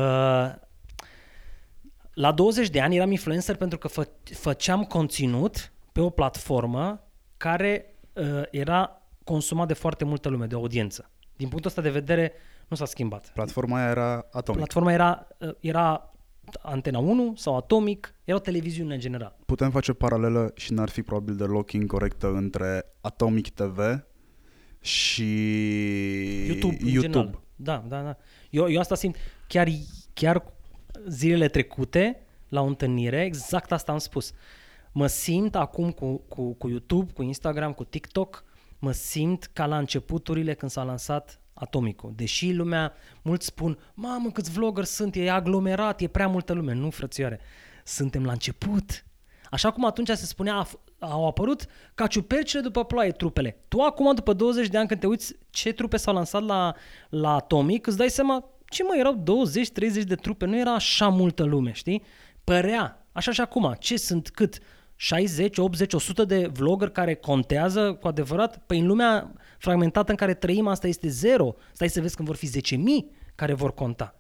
la 20 de ani eram influencer pentru că fă, făceam conținut pe o platformă care uh, era consumat de foarte multă lume, de audiență. Din punctul ăsta de vedere, nu s-a schimbat. Platforma aia era Atomic. Platforma era, uh, era Antena 1 sau Atomic, era o televiziune în general. Putem face o paralelă și n-ar fi probabil deloc incorrectă între Atomic TV și YouTube, în YouTube. general. Da, da, da. Eu, eu asta simt chiar, chiar zilele trecute la o întâlnire, exact asta am spus. Mă simt acum cu, cu, cu YouTube, cu Instagram, cu TikTok, mă simt ca la începuturile când s-a lansat Atomicul. Deși lumea, mulți spun, mamă câți vloggeri sunt, e aglomerat, e prea multă lume. Nu, frățioare, suntem la început. Așa cum atunci se spunea, a f- au apărut ca ciupercile după ploaie trupele. Tu acum, după 20 de ani, când te uiți ce trupe s-au lansat la, la Atomic, îți dai seama, ce mă, erau 20-30 de trupe, nu era așa multă lume, știi? Părea, așa și acum, ce sunt cât? 60, 80, 100 de vloggeri care contează cu adevărat? Păi în lumea fragmentată în care trăim asta este zero. Stai să vezi când vor fi 10.000 care vor conta.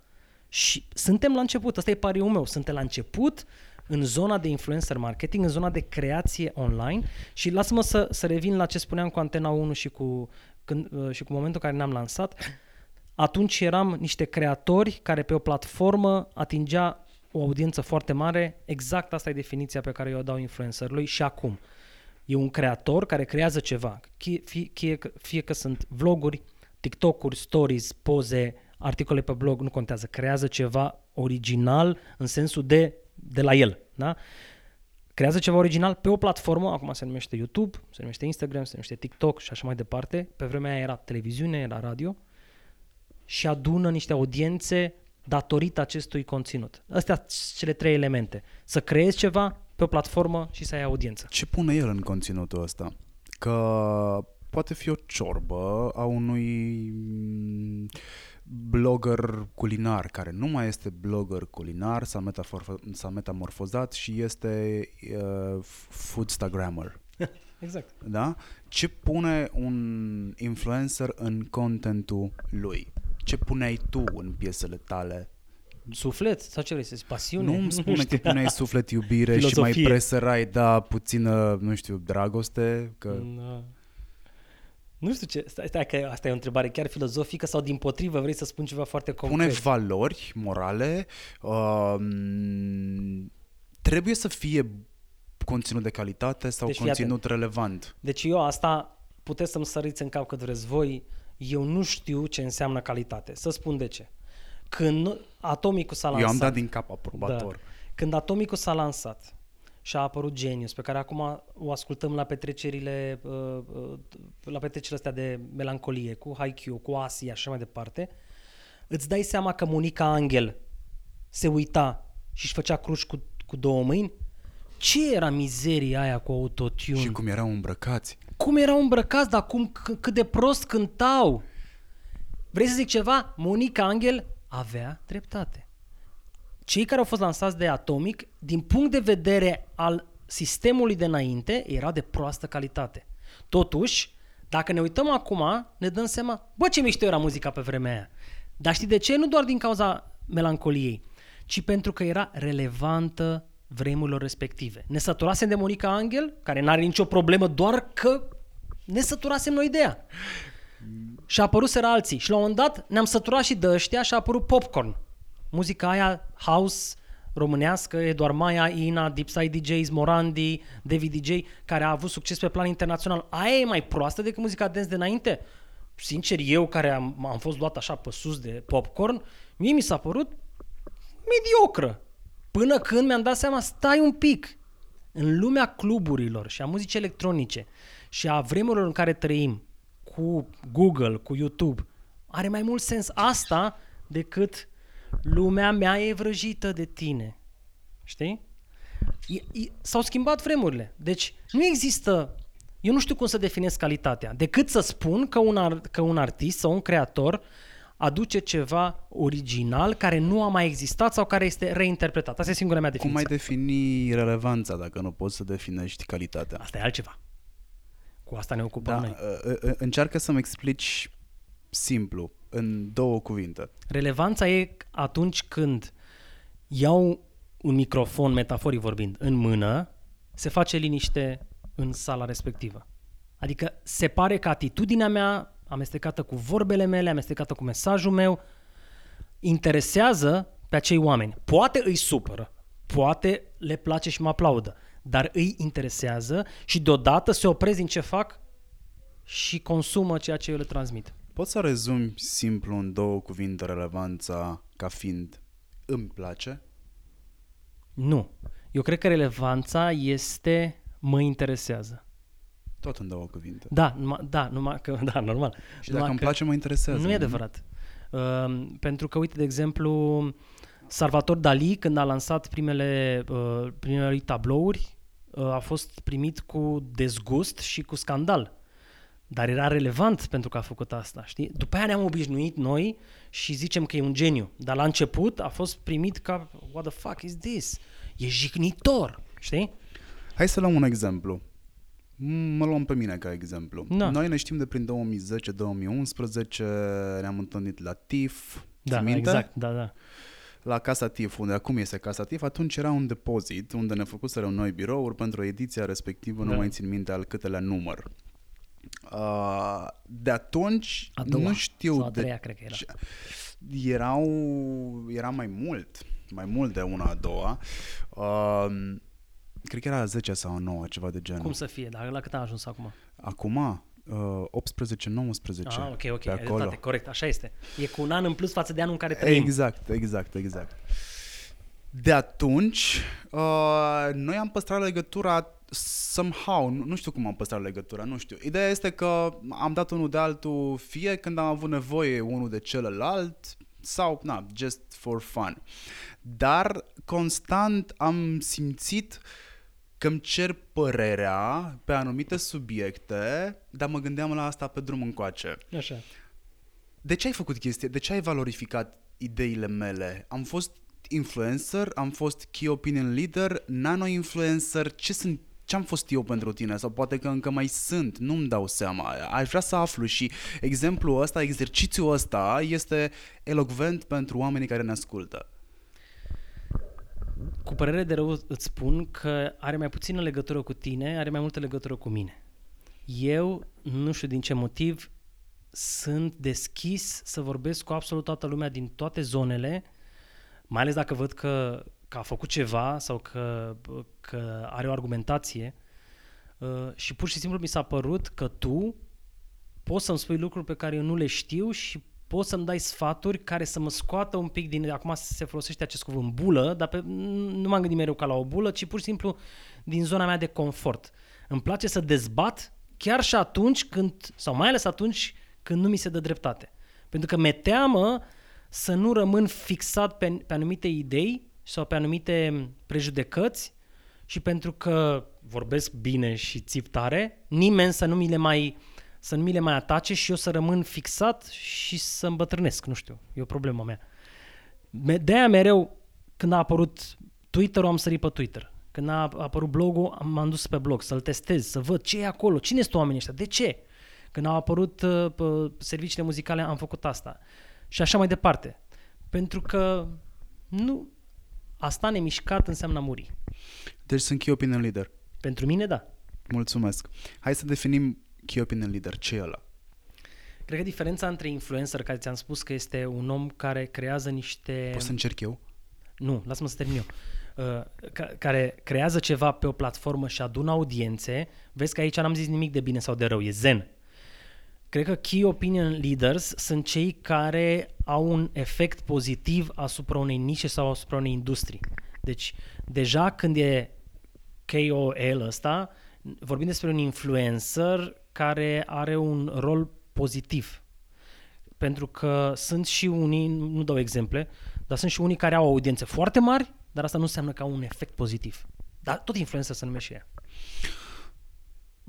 Și suntem la început, ăsta e pariul meu, suntem la început în zona de influencer marketing, în zona de creație online și lasă-mă să, să revin la ce spuneam cu Antena 1 și cu, când, uh, și cu momentul în care ne-am lansat. Atunci eram niște creatori care pe o platformă atingea o audiență foarte mare, exact asta e definiția pe care eu o dau influencerului și acum. E un creator care creează ceva, fie, fie, fie, că- fie că sunt vloguri, TikTok-uri, stories, poze, articole pe blog, nu contează, creează ceva original în sensul de, de la el. Da? creează ceva original pe o platformă, acum se numește YouTube, se numește Instagram, se numește TikTok și așa mai departe. Pe vremea aia era televiziune, era radio și adună niște audiențe datorită acestui conținut. Astea sunt cele trei elemente. Să creezi ceva pe o platformă și să ai audiență. Ce pune el în conținutul ăsta? Că poate fi o ciorbă a unui mm, blogger culinar care nu mai este blogger culinar, s-a, metafor- s-a metamorfozat și este uh, foodstagrammer. [LAUGHS] Exact. Da? Ce pune un influencer în contentul lui? Ce puneai tu în piesele tale? Suflet? Sau ce vrei să zici? Pasiune? Nu îmi spune știu. că puneai suflet, iubire și mai Filozofie. presărai, da, puțină, nu știu, dragoste, că... Da. Nu știu ce, stai, stai că asta e o întrebare chiar filozofică sau din potrivă vrei să spun ceva foarte concret? pune valori morale, um, trebuie să fie conținut de calitate sau Deci fii conținut relevant. Deci eu asta, puteți să-mi săriți în cap cât vreți voi, eu nu știu ce înseamnă calitate. Să spun de ce. Când nu- Atomicul s-a lansat... Eu am dat din cap aprobator. Da. Când Atomicul s-a lansat și a apărut Genius, pe care acum o ascultăm la petrecerile, uh, uh, la petrecerile astea de melancolie, cu Haikyuu, cu Asia și așa mai departe, îți dai seama că Monica Angel se uita și își făcea cruci cu, cu două mâini? Ce era mizeria aia cu autotune? Și cum erau îmbrăcați. Cum erau îmbrăcați, dar cum, c- cât de prost cântau. Vrei să zic ceva? Monica Angel avea dreptate. Cei care au fost lansați de Atomic, din punct de vedere al sistemului de înainte, era de proastă calitate. Totuși, dacă ne uităm acum, ne dăm seama, bă, ce mișto era muzica pe vremea aia. Dar știi de ce? Nu doar din cauza melancoliei, ci pentru că era relevantă vremurilor respective. Ne săturasem de Monica Angel, care n-are nicio problemă, doar că ne săturasem noi de ea. Și a apărut alții. Și la un moment dat ne-am săturat și de ăștia și a apărut Popcorn. Muzica aia, house, românească, Eduard Maia, Ina, Deepside DJs, Morandi, David DJ, care a avut succes pe plan internațional. Aia e mai proastă decât muzica dance de înainte? Sincer, eu care am, am fost luat așa pe sus de popcorn, mie mi s-a părut mediocră. Până când mi-am dat seama, stai un pic, în lumea cluburilor și a muzicii electronice și a vremurilor în care trăim, cu Google, cu YouTube, are mai mult sens asta decât lumea mea e vrăjită de tine. Știi? E, e, s-au schimbat vremurile. Deci nu există... Eu nu știu cum să definesc calitatea, decât să spun că un, ar, că un artist sau un creator aduce ceva original care nu a mai existat sau care este reinterpretat. Asta e singura mea Cum definiție. mai defini relevanța dacă nu poți să definești calitatea? Asta e altceva. Cu asta ne ocupăm Da, noi. uh, uh, încearcă să-mi explici simplu, în două cuvinte. Relevanța e atunci când iau un microfon, metaforic vorbind, în mână, se face liniște în sala respectivă. Adică se pare că atitudinea mea, amestecată cu vorbele mele, amestecată cu mesajul meu, interesează pe acei oameni. Poate îi supără, poate le place și mă aplaudă, dar îi interesează și deodată se opresc din ce fac și consumă ceea ce eu le transmit. Poți să rezumi simplu în două cuvinte relevanța ca fiind îmi place? Nu. Eu cred că relevanța este mă interesează. Tot în două cuvinte. Da, numai, da, numai că, [LAUGHS] da, normal. Și Numai dacă îmi că place, mă interesează. Nu e adevărat. Uh, pentru că, uite, de exemplu, Salvator Dali, când a lansat primele, uh, primele lui tablouri, uh, a fost primit cu dezgust și cu scandal. Dar era relevant pentru că a făcut asta, știi? După aia ne-am obișnuit noi și zicem că e un geniu. Dar la început a fost primit ca, what the fuck is this? E jignitor, știi? Hai să luăm un exemplu. M- Mă luăm pe mine ca exemplu. Da. Noi ne știm de prin 2010-2011, ne-am întâlnit la TIF, Da, ții minte? exact, da, da. La Casa TIF, unde acum este Casa TIF, atunci era un depozit unde ne făcuseră noi birouri pentru ediția respectivă, Da. nu mai țin minte al câtelea număr. Uh, de atunci, A doua, nu știu sau a de treia, cred că era. ce- erau, era mai mult, mai mult de una a doua. Uh, cred că era a 10 sau a 9, ceva de genul. Cum să fie? Dar la cât a ajuns acum? Acum, uh, 18-19, Ah, ok, ok, pe ai acolo. dreptate, corect, așa este. E cu un an în plus față de anul în care trăim. Exact, exact, exact. De atunci, uh, noi am păstrat legătura somehow, nu, nu știu cum am păstrat legătura, nu știu. Ideea este că am dat unul de altul fie când am avut nevoie unul de celălalt sau, na, just for fun. Dar constant am simțit că îmi cer părerea pe anumite subiecte, dar mă gândeam la asta pe drum încoace. Așa. De ce ai făcut chestia? De ce ai valorificat ideile mele? Am fost influencer, am fost key opinion leader, nano-influencer, ce sunt ce am fost eu pentru tine sau poate că încă mai sunt, nu-mi dau seama. Aș vrea să aflu și exemplul ăsta, exercițiul ăsta este elocvent pentru oamenii care ne ascultă. Cu părere de rău îți spun că are mai puțină legătură cu tine, are mai multă legătură cu mine. Eu, nu știu din ce motiv, sunt deschis să vorbesc cu absolut toată lumea din toate zonele, mai ales dacă văd că, că a făcut ceva sau că, că are o argumentație uh, și pur și simplu mi s-a părut că tu poți să-mi spui lucruri pe care eu nu le știu și poți să-mi dai sfaturi care să mă scoată un pic din... Acum se folosește acest cuvânt bulă, dar pe, nu m-am gândit mereu ca la o bulă, ci pur și simplu din zona mea de confort. Îmi place să dezbat chiar și atunci când, sau mai ales atunci când nu mi se dă dreptate. Pentru că mi teamă să nu rămân fixat pe, pe anumite idei sau pe anumite prejudecăți și pentru că vorbesc bine și țip tare, nimeni să nu mi le mai să nu mi le mai atace și eu să rămân fixat și să îmbătrânesc, nu știu, e o problemă mea. De-aia mereu, când a apărut Twitter-ul, am sărit pe Twitter. Când a apărut blogul, m-am dus pe blog să-l testez, să văd ce e acolo, cine sunt oamenii ăștia, de ce? Când au apărut uh, serviciile muzicale, am făcut asta. Și așa mai departe. Pentru că nu, asta nemișcat înseamnă a muri. Deci sunt key opinion leader. Pentru mine, da. Mulțumesc. Hai să definim key opinion leader. Ce e ăla? Cred că diferența între influencer, care ți-am spus că este un om care creează niște... Poți să încerc eu? Nu, lasă-mă să termin eu. Uh, care creează ceva pe o platformă și adună audiențe, vezi că aici n-am zis nimic de bine sau de rău, e zen. Cred că key opinion leaders sunt cei care au un efect pozitiv asupra unei nișe sau asupra unei industrii. Deci, deja când e KOL ăsta, vorbim despre un influencer care are un rol pozitiv. Pentru că sunt și unii, nu dau exemple, dar sunt și unii care au audiențe foarte mari, dar asta nu înseamnă că au un efect pozitiv. Dar tot influencer se numește ea.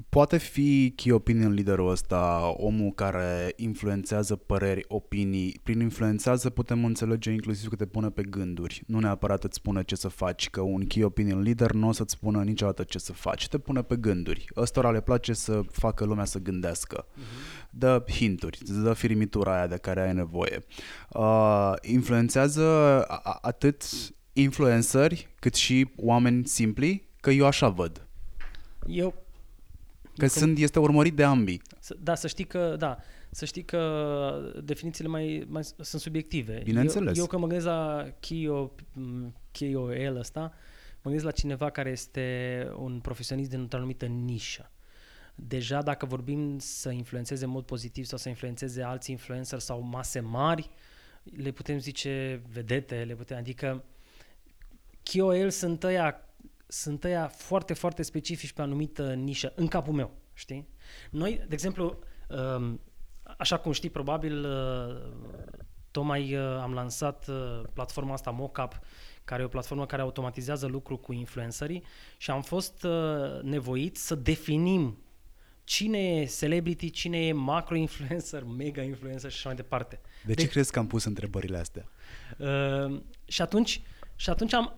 Poate fi key opinion leaderul ăsta omul care influențează păreri, opinii. Prin influențează putem înțelege inclusiv că te pune pe gânduri. Nu neapărat îți spune ce să faci, că un key opinion leader nu o să-ți spună niciodată ce să faci. Te pune pe gânduri. Ăstora le place să facă lumea să gândească. Uh-huh. Dă hinturi, îți dă firimitura aia de care ai nevoie. Uh, influențează atât influenceri cât și oameni simpli, că eu așa văd. Eu Că sunt, este urmărit de ambii. Da, să știi că, da, să știi că definițiile mai, mai sunt subiective. Bineînțeles. Eu, eu când mă gândesc la KOL ăsta, mă gândesc la cineva care este un profesionist din o anumită nișă. Deja dacă vorbim să influențeze în mod pozitiv sau să influențeze alți influencer sau mase mari, le putem zice vedete, le putem, adică KOL sunt ăia sunt ăia foarte, foarte specifici pe anumită nișă, în capul meu, știi? Noi, de exemplu, um, așa cum știi, probabil, uh, tocmai uh, am lansat uh, platforma asta Mockup, care e o platformă care automatizează lucru cu influencerii și am fost nevoit să definim cine e celebrity, cine e macro-influencer, [LAUGHS] mega-influencer și așa mai departe. De ce deci, crezi că am pus întrebările astea? Uh, și atunci, și atunci am,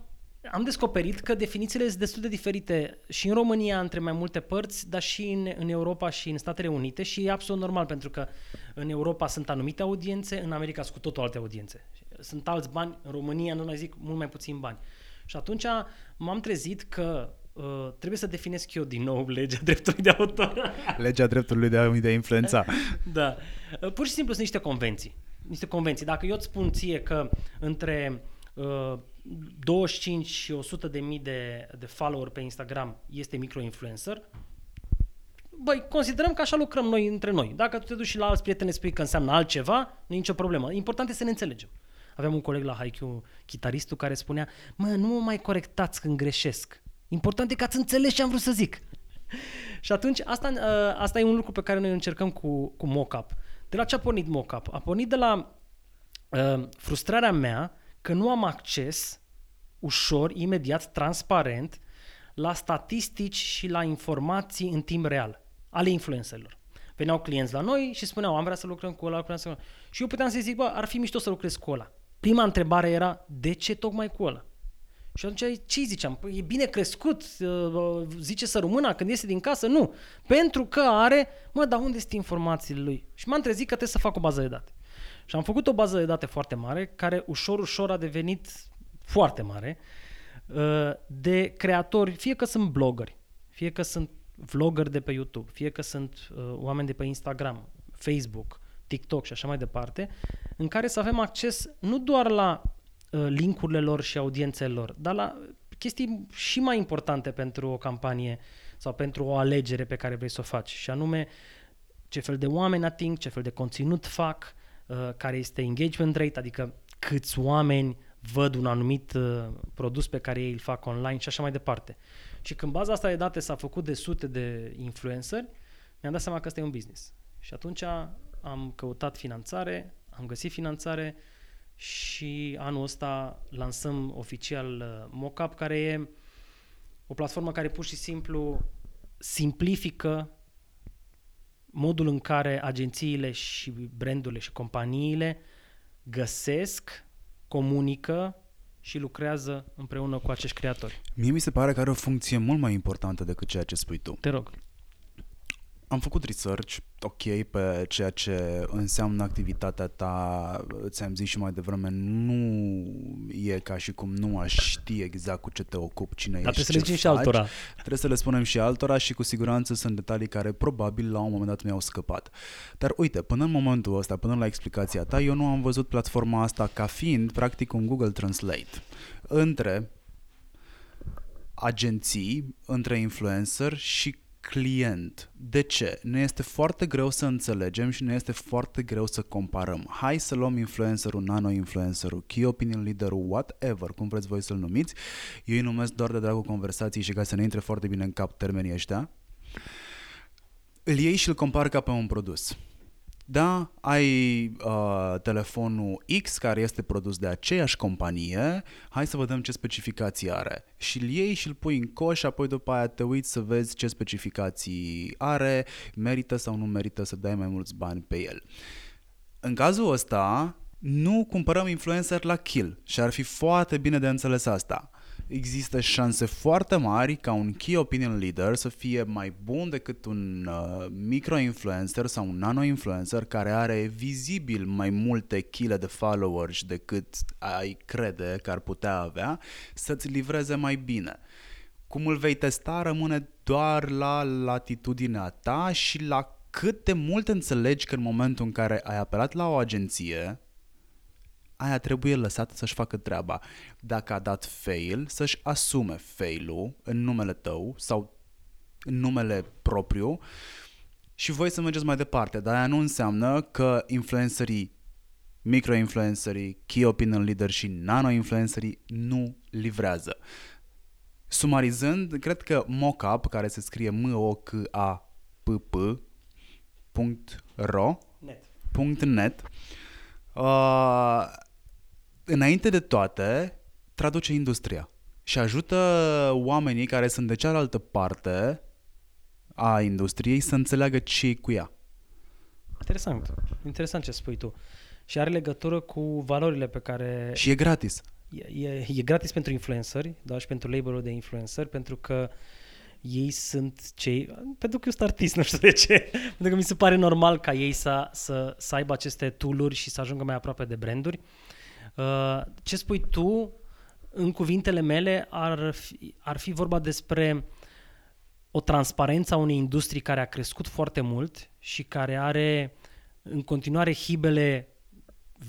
am descoperit că definițiile sunt destul de diferite și în România între mai multe părți, dar și în, în Europa și în Statele Unite și e absolut normal pentru că în Europa sunt anumite audiențe, în America sunt cu totul alte audiențe. Sunt alți bani, în România, nu mai zic, mult mai puțin bani. Și atunci m-am trezit că uh, trebuie să definesc eu din nou legea dreptului de autor. [LAUGHS] legea dreptului de a, de a influența. [LAUGHS] da. Uh, pur și simplu sunt niște convenții. Niște convenții. Dacă eu îți spun ție că între uh, 25 și 100 de mii de, de follower pe Instagram este microinfluencer, băi, considerăm că așa lucrăm noi între noi. Dacă tu te duci și la alți prieteni spui că înseamnă altceva, nu e nicio problemă. Important este să ne înțelegem. Aveam un coleg la Haikyuu, chitaristul, care spunea, mă, nu mă mai corectați când greșesc. Important e că ați înțeles ce am vrut să zic. [LAUGHS] și atunci, asta, uh, asta e un lucru pe care noi încercăm cu, cu mock-up. De la ce a pornit mock-up? A pornit de la uh, frustrarea mea că nu am acces ușor, imediat, transparent la statistici și la informații în timp real ale influencerilor. Veneau clienți la noi și spuneau, am vrea să lucrăm cu ăla, să Și eu puteam să zic, bă, ar fi mișto să lucrez cu ăla. Prima întrebare era, de ce tocmai cu ăla? Și atunci ce ziceam? Păi e bine crescut, uh, zice să rămână când iese din casă? Nu. Pentru că are, mă, dar unde sunt informațiile lui? Și m-am trezit că trebuie să fac o bază de date. Și am făcut o bază de date foarte mare, care ușor, ușor a devenit foarte mare, uh, de creatori, fie că sunt blogări, fie că sunt vloggeri de pe YouTube, fie că sunt uh, oameni de pe Instagram, Facebook, TikTok și așa mai departe, în care să avem acces nu doar la uh, linkurile lor și audiențele lor, dar la chestii și mai importante pentru o campanie sau pentru o alegere pe care vrei să o faci, și anume ce fel de oameni ating, ce fel de conținut fac, uh, care este engagement rate, adică câți oameni văd un anumit uh, produs pe care ei îl fac online și așa mai departe. Și când baza asta de date s-a făcut de sute de influenceri, mi-am dat seama că ăsta e un business. Și atunci am căutat finanțare, am găsit finanțare și anul ăsta lansăm oficial uh, Mockup, care e o platformă care pur și simplu simplifică modul în care agențiile și brandurile și companiile găsesc, comunică și lucrează împreună cu acești creatori. Mie mi se pare că are o funcție mult mai importantă decât ceea ce spui tu. Te rog. Am făcut research, ok, pe ceea ce înseamnă activitatea ta, ți-am zis și mai devreme, nu e ca și cum nu aș ști exact cu ce te ocupi, cine Dar ești, trebuie să le zicem și altora. Trebuie să le spunem și altora și cu siguranță sunt detalii care probabil la un moment dat mi-au scăpat. Dar uite, până în momentul ăsta, până la explicația ta, eu nu am văzut platforma asta ca fiind practic un Google Translate între agenții, între influencer și client. De ce? Ne este foarte greu să înțelegem și ne este foarte greu să comparăm. Hai să luăm influencerul, nano-influencerul, key opinion leader whatever, cum vreți voi să-l numiți. Eu îi numesc doar de dragul conversației și ca să ne intre foarte bine în cap termenii ăștia. Îl iei și îl compar ca pe un produs. Da, ai uh, telefonul X care este produs de aceeași companie, hai să vedem ce specificații are. Și îl iei și îl pui în coș, apoi după aia te uiți să vezi ce specificații are, merită sau nu merită să dai mai mulți bani pe el. În cazul ăsta, nu cumpărăm influencer la kill și ar fi foarte bine de înțeles asta există șanse foarte mari ca un key opinion leader să fie mai bun decât un uh, micro-influencer sau un nano-influencer care are vizibil mai multe chile de followers decât ai crede că ar putea avea, să-ți livreze mai bine. Cum îl vei testa rămâne doar la latitudinea ta și la cât de mult înțelegi că în momentul în care ai apelat la o agenție, aia trebuie lăsată să-și facă treaba. Dacă a dat fail, să-și asume failul în numele tău sau în numele propriu și voi să mergeți mai departe. Dar aia nu înseamnă că influencerii, micro-influencerii, key opinion leader și nano-influencerii nu livrează. Sumarizând, cred că mockup, care se scrie m o k a p p .ro net. .net uh, înainte de toate, traduce industria și ajută oamenii care sunt de cealaltă parte a industriei să înțeleagă ce cu ea. Interesant. Interesant ce spui tu. Și are legătură cu valorile pe care... Și e gratis. E, e, e gratis pentru influenceri, da, și pentru label de influencer, pentru că ei sunt cei... Pentru că eu sunt artist, nu știu de ce. [LAUGHS] pentru că mi se pare normal ca ei să, să, să aibă aceste tooluri și să ajungă mai aproape de branduri. Uh, ce spui tu, în cuvintele mele, ar fi, ar fi vorba despre o transparență a unei industrii care a crescut foarte mult și care are în continuare hibele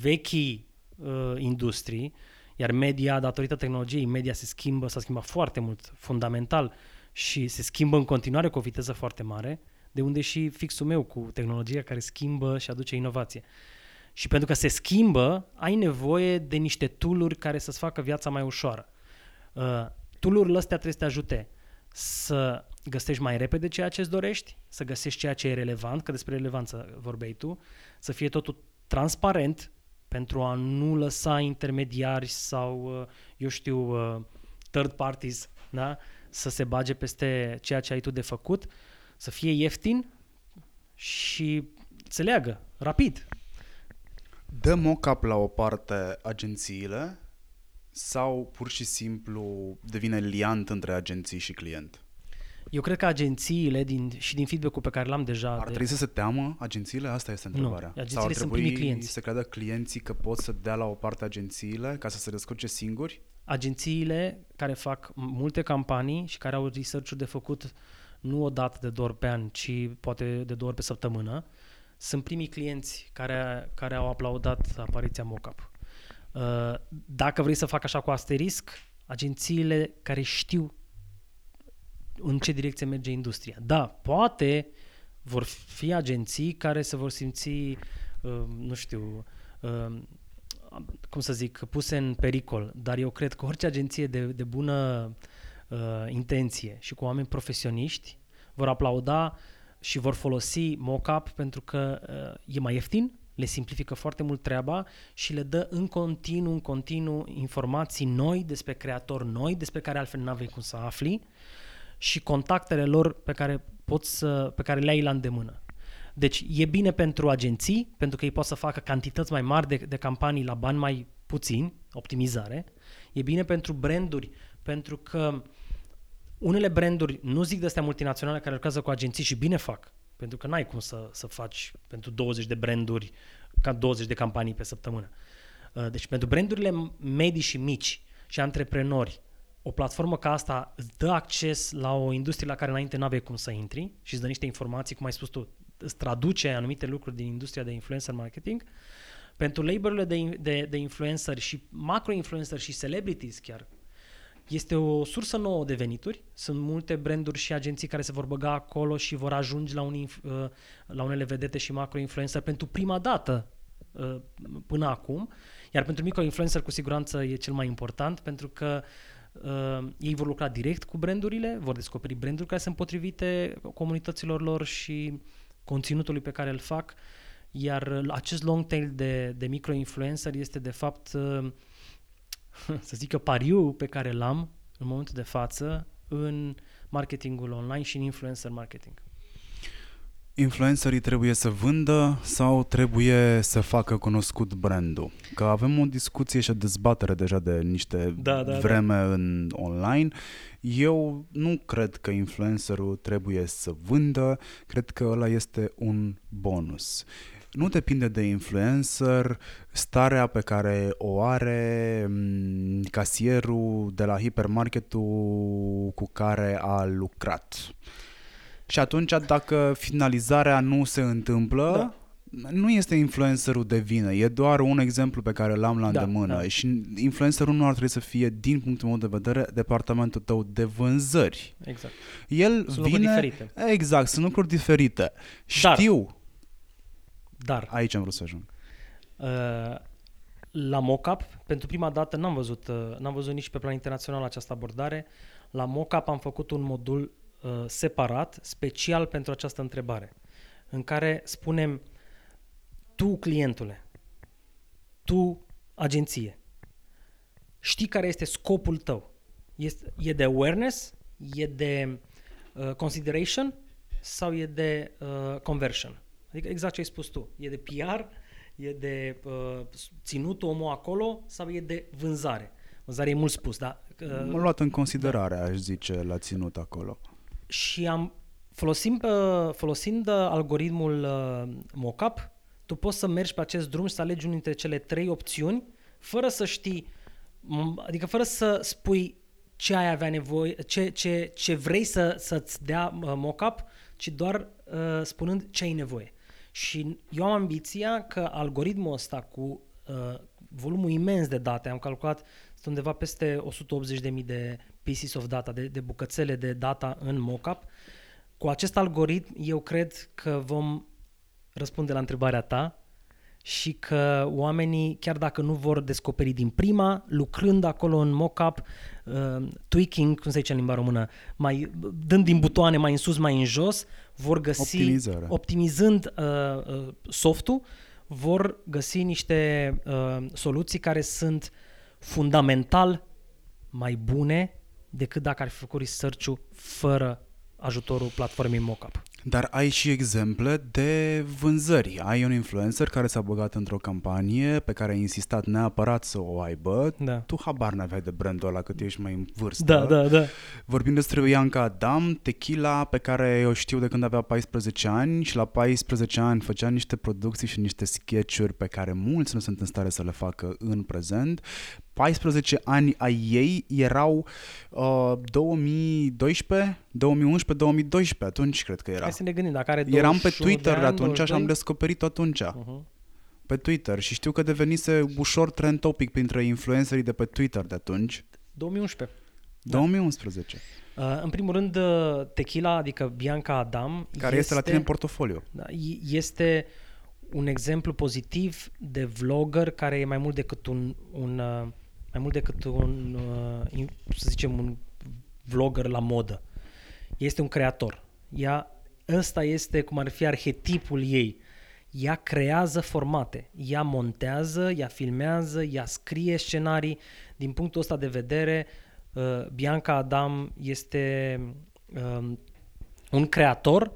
vechii uh, industrii, iar media, datorită tehnologiei, media se schimbă, s-a schimbat foarte mult, fundamental, și se schimbă în continuare cu o viteză foarte mare, de unde și fixul meu cu tehnologia care schimbă și aduce inovație. Și pentru că se schimbă, ai nevoie de niște tooluri care să-ți facă viața mai ușoară. Uh, tool-urile astea trebuie să te ajute să găsești mai repede ceea ce îți dorești, să găsești ceea ce e relevant, că despre relevanță vorbeai tu, să fie totul transparent pentru a nu lăsa intermediari sau, uh, eu știu, uh, third parties, da? să se bage peste ceea ce ai tu de făcut, să fie ieftin și să leagă rapid. Dă mock-up la o parte agențiile sau pur și simplu devine liant între agenții și client? Eu cred că agențiile din, și din feedback-ul pe care l-am deja... Ar de, trebui să se teamă agențiile? Asta este întrebarea. agențiile Sau ar sunt trebui primii clienți. să creadă clienții că pot să dea la o parte agențiile ca să se descurce singuri? agențiile care fac multe campanii și care au research de făcut nu o dată de două ori pe an, ci poate de două ori pe săptămână, sunt primii clienți care, care au aplaudat apariția mockup. Uh, Dacă vrei să fac așa cu asterisc, agențiile care știu în ce direcție merge industria. Da, poate vor fi agenții care se vor simți, uh, nu știu, uh, cum să zic, puse în pericol, dar eu cred că orice agenție de, de bună uh, intenție și cu oameni profesioniști vor aplauda și vor folosi mock-up pentru că uh, e mai ieftin, le simplifică foarte mult treaba și le dă în continuu, în continuu informații noi despre creatori noi, despre care altfel n-aveai cum să afli și contactele lor pe care, poți să, pe care le ai la îndemână. Deci e bine pentru agenții, pentru că ei pot să facă cantități mai mari de, de campanii la bani mai puțini, optimizare. E bine pentru branduri, pentru că unele branduri, nu zic de astea multinaționale care lucrează cu agenții și bine fac, pentru că n-ai cum să, să faci pentru 20 de branduri ca 20 de campanii pe săptămână. Uh, Deci pentru brandurile medii și mici și antreprenori, o platformă ca asta îți dă acces la o industrie la care înainte nu aveai cum să intri și îți dă niște informații, cum ai spus tu, îți traduce anumite lucruri din industria de influencer marketing. Pentru labelurile de, de, de influencer și macro-influencer și celebrities chiar, este o sursă nouă de venituri. Sunt multe branduri și agenții care se vor băga acolo și vor ajunge la, un, inf- uh, la unele vedete și macro-influencer pentru prima dată uh, până acum. Iar pentru micro-influencer cu siguranță e cel mai important pentru că uh, ei vor lucra direct cu brandurile, vor descoperi branduri care sunt potrivite comunităților lor și conținutului pe care îl fac, iar uh, acest long tail de, de micro-influencer este de fapt, uh, [LAUGHS] să zic că pariu pe care l-am în momentul de față în marketingul online și în influencer marketing. Influencerii trebuie să vândă sau trebuie să facă cunoscut brandul? Că avem o discuție și o dezbatere deja de niște Da, da, vreme în online. Eu nu cred că influencerul trebuie să vândă, cred că ăla este un bonus. Nu depinde de influencer starea pe care o are m, casierul de la hipermarketul cu care a lucrat. Și atunci, dacă finalizarea nu se întâmplă, Da. nu este influencerul de vină, e doar un exemplu pe care l-am la Da, îndemână. da. Și influencerul nu ar trebui să fie, din punctul meu de vedere, departamentul tău de vânzări. Exact. El Sunt lucruri vine... diferite. Exact, sunt lucruri diferite. Dar- Știu, Dar aici am vrut să ajung. Uh, la mockup, pentru prima dată n-am văzut, uh, n-am văzut nici pe plan internațional această abordare. La mockup am făcut un modul uh, separat, special pentru această întrebare, în care spunem tu, clientule, tu, agenție, știi care este scopul tău. Este, e de awareness, e de uh, consideration sau e de uh, conversion? Adică exact ce ai spus tu. E de PR, e de uh, ținut omul acolo sau e de vânzare? Vânzare e mult spus, da? M-a luat în considerare, aș zice, la ținut acolo. și am folosind, uh, folosind uh, algoritmul uh, mockup, tu poți să mergi pe acest drum și să alegi unul dintre cele trei opțiuni, fără să știi, m- adică fără să spui ce ai avea nevoie, ce, ce, ce vrei să, să-ți dea uh, mockup, ci doar uh, spunând ce ai nevoie. Și eu am ambiția că algoritmul ăsta cu uh, volumul imens de date, am calculat, sunt undeva peste 180.000 de pieces of data, de, de bucățele de data în mockup. Cu acest algoritm, eu cred că vom răspunde la întrebarea ta și că oamenii, chiar dacă nu vor descoperi din prima, lucrând acolo în mock-up, uh, tweaking, cum se zice în limba română, mai, dând din butoane mai în sus, mai în jos, vor găsi, Optimizare. optimizând uh, uh, softul, vor găsi niște uh, soluții care sunt fundamental mai bune decât dacă ar fi făcut research-ul fără ajutorul platformei mockup. Dar ai și exemple de vânzări. Ai un influencer care s-a băgat într-o campanie pe care a insistat neapărat să o aibă. Da. Tu habar n-aveai de brandul ăla cât ești mai în vârstă. Da, da, da. Vorbim despre Ianca Adam, tequila pe care eu știu de când avea 14 ani și la 14 ani făcea niște producții și niște sketch-uri pe care mulți nu sunt în stare să le facă în prezent. 14 ani ai ei erau uh, 2012, 2011-2012, atunci cred că era. Hai să ne gândim, dacă are Eram pe 21 Twitter de de ani, atunci și am 22, descoperit atunci uh-huh. pe Twitter și știu că devenise ușor trend topic printre influencerii de pe Twitter de atunci. 2011. 2011. Uh, în primul rând, uh, tequila, adică Bianca Adam, Care este la tine în portofoliu. Da, e- este un exemplu pozitiv de vlogger care e mai mult decât un, un uh, mai mult decât un, uh, in- să zicem, un vlogger la modă. Este un creator. Ea, ăsta este cum ar fi arhetipul ei. Ea creează formate, ea montează, ea filmează, ea scrie scenarii. Din punctul ăsta de vedere, uh, Bianca Adam este um, un creator,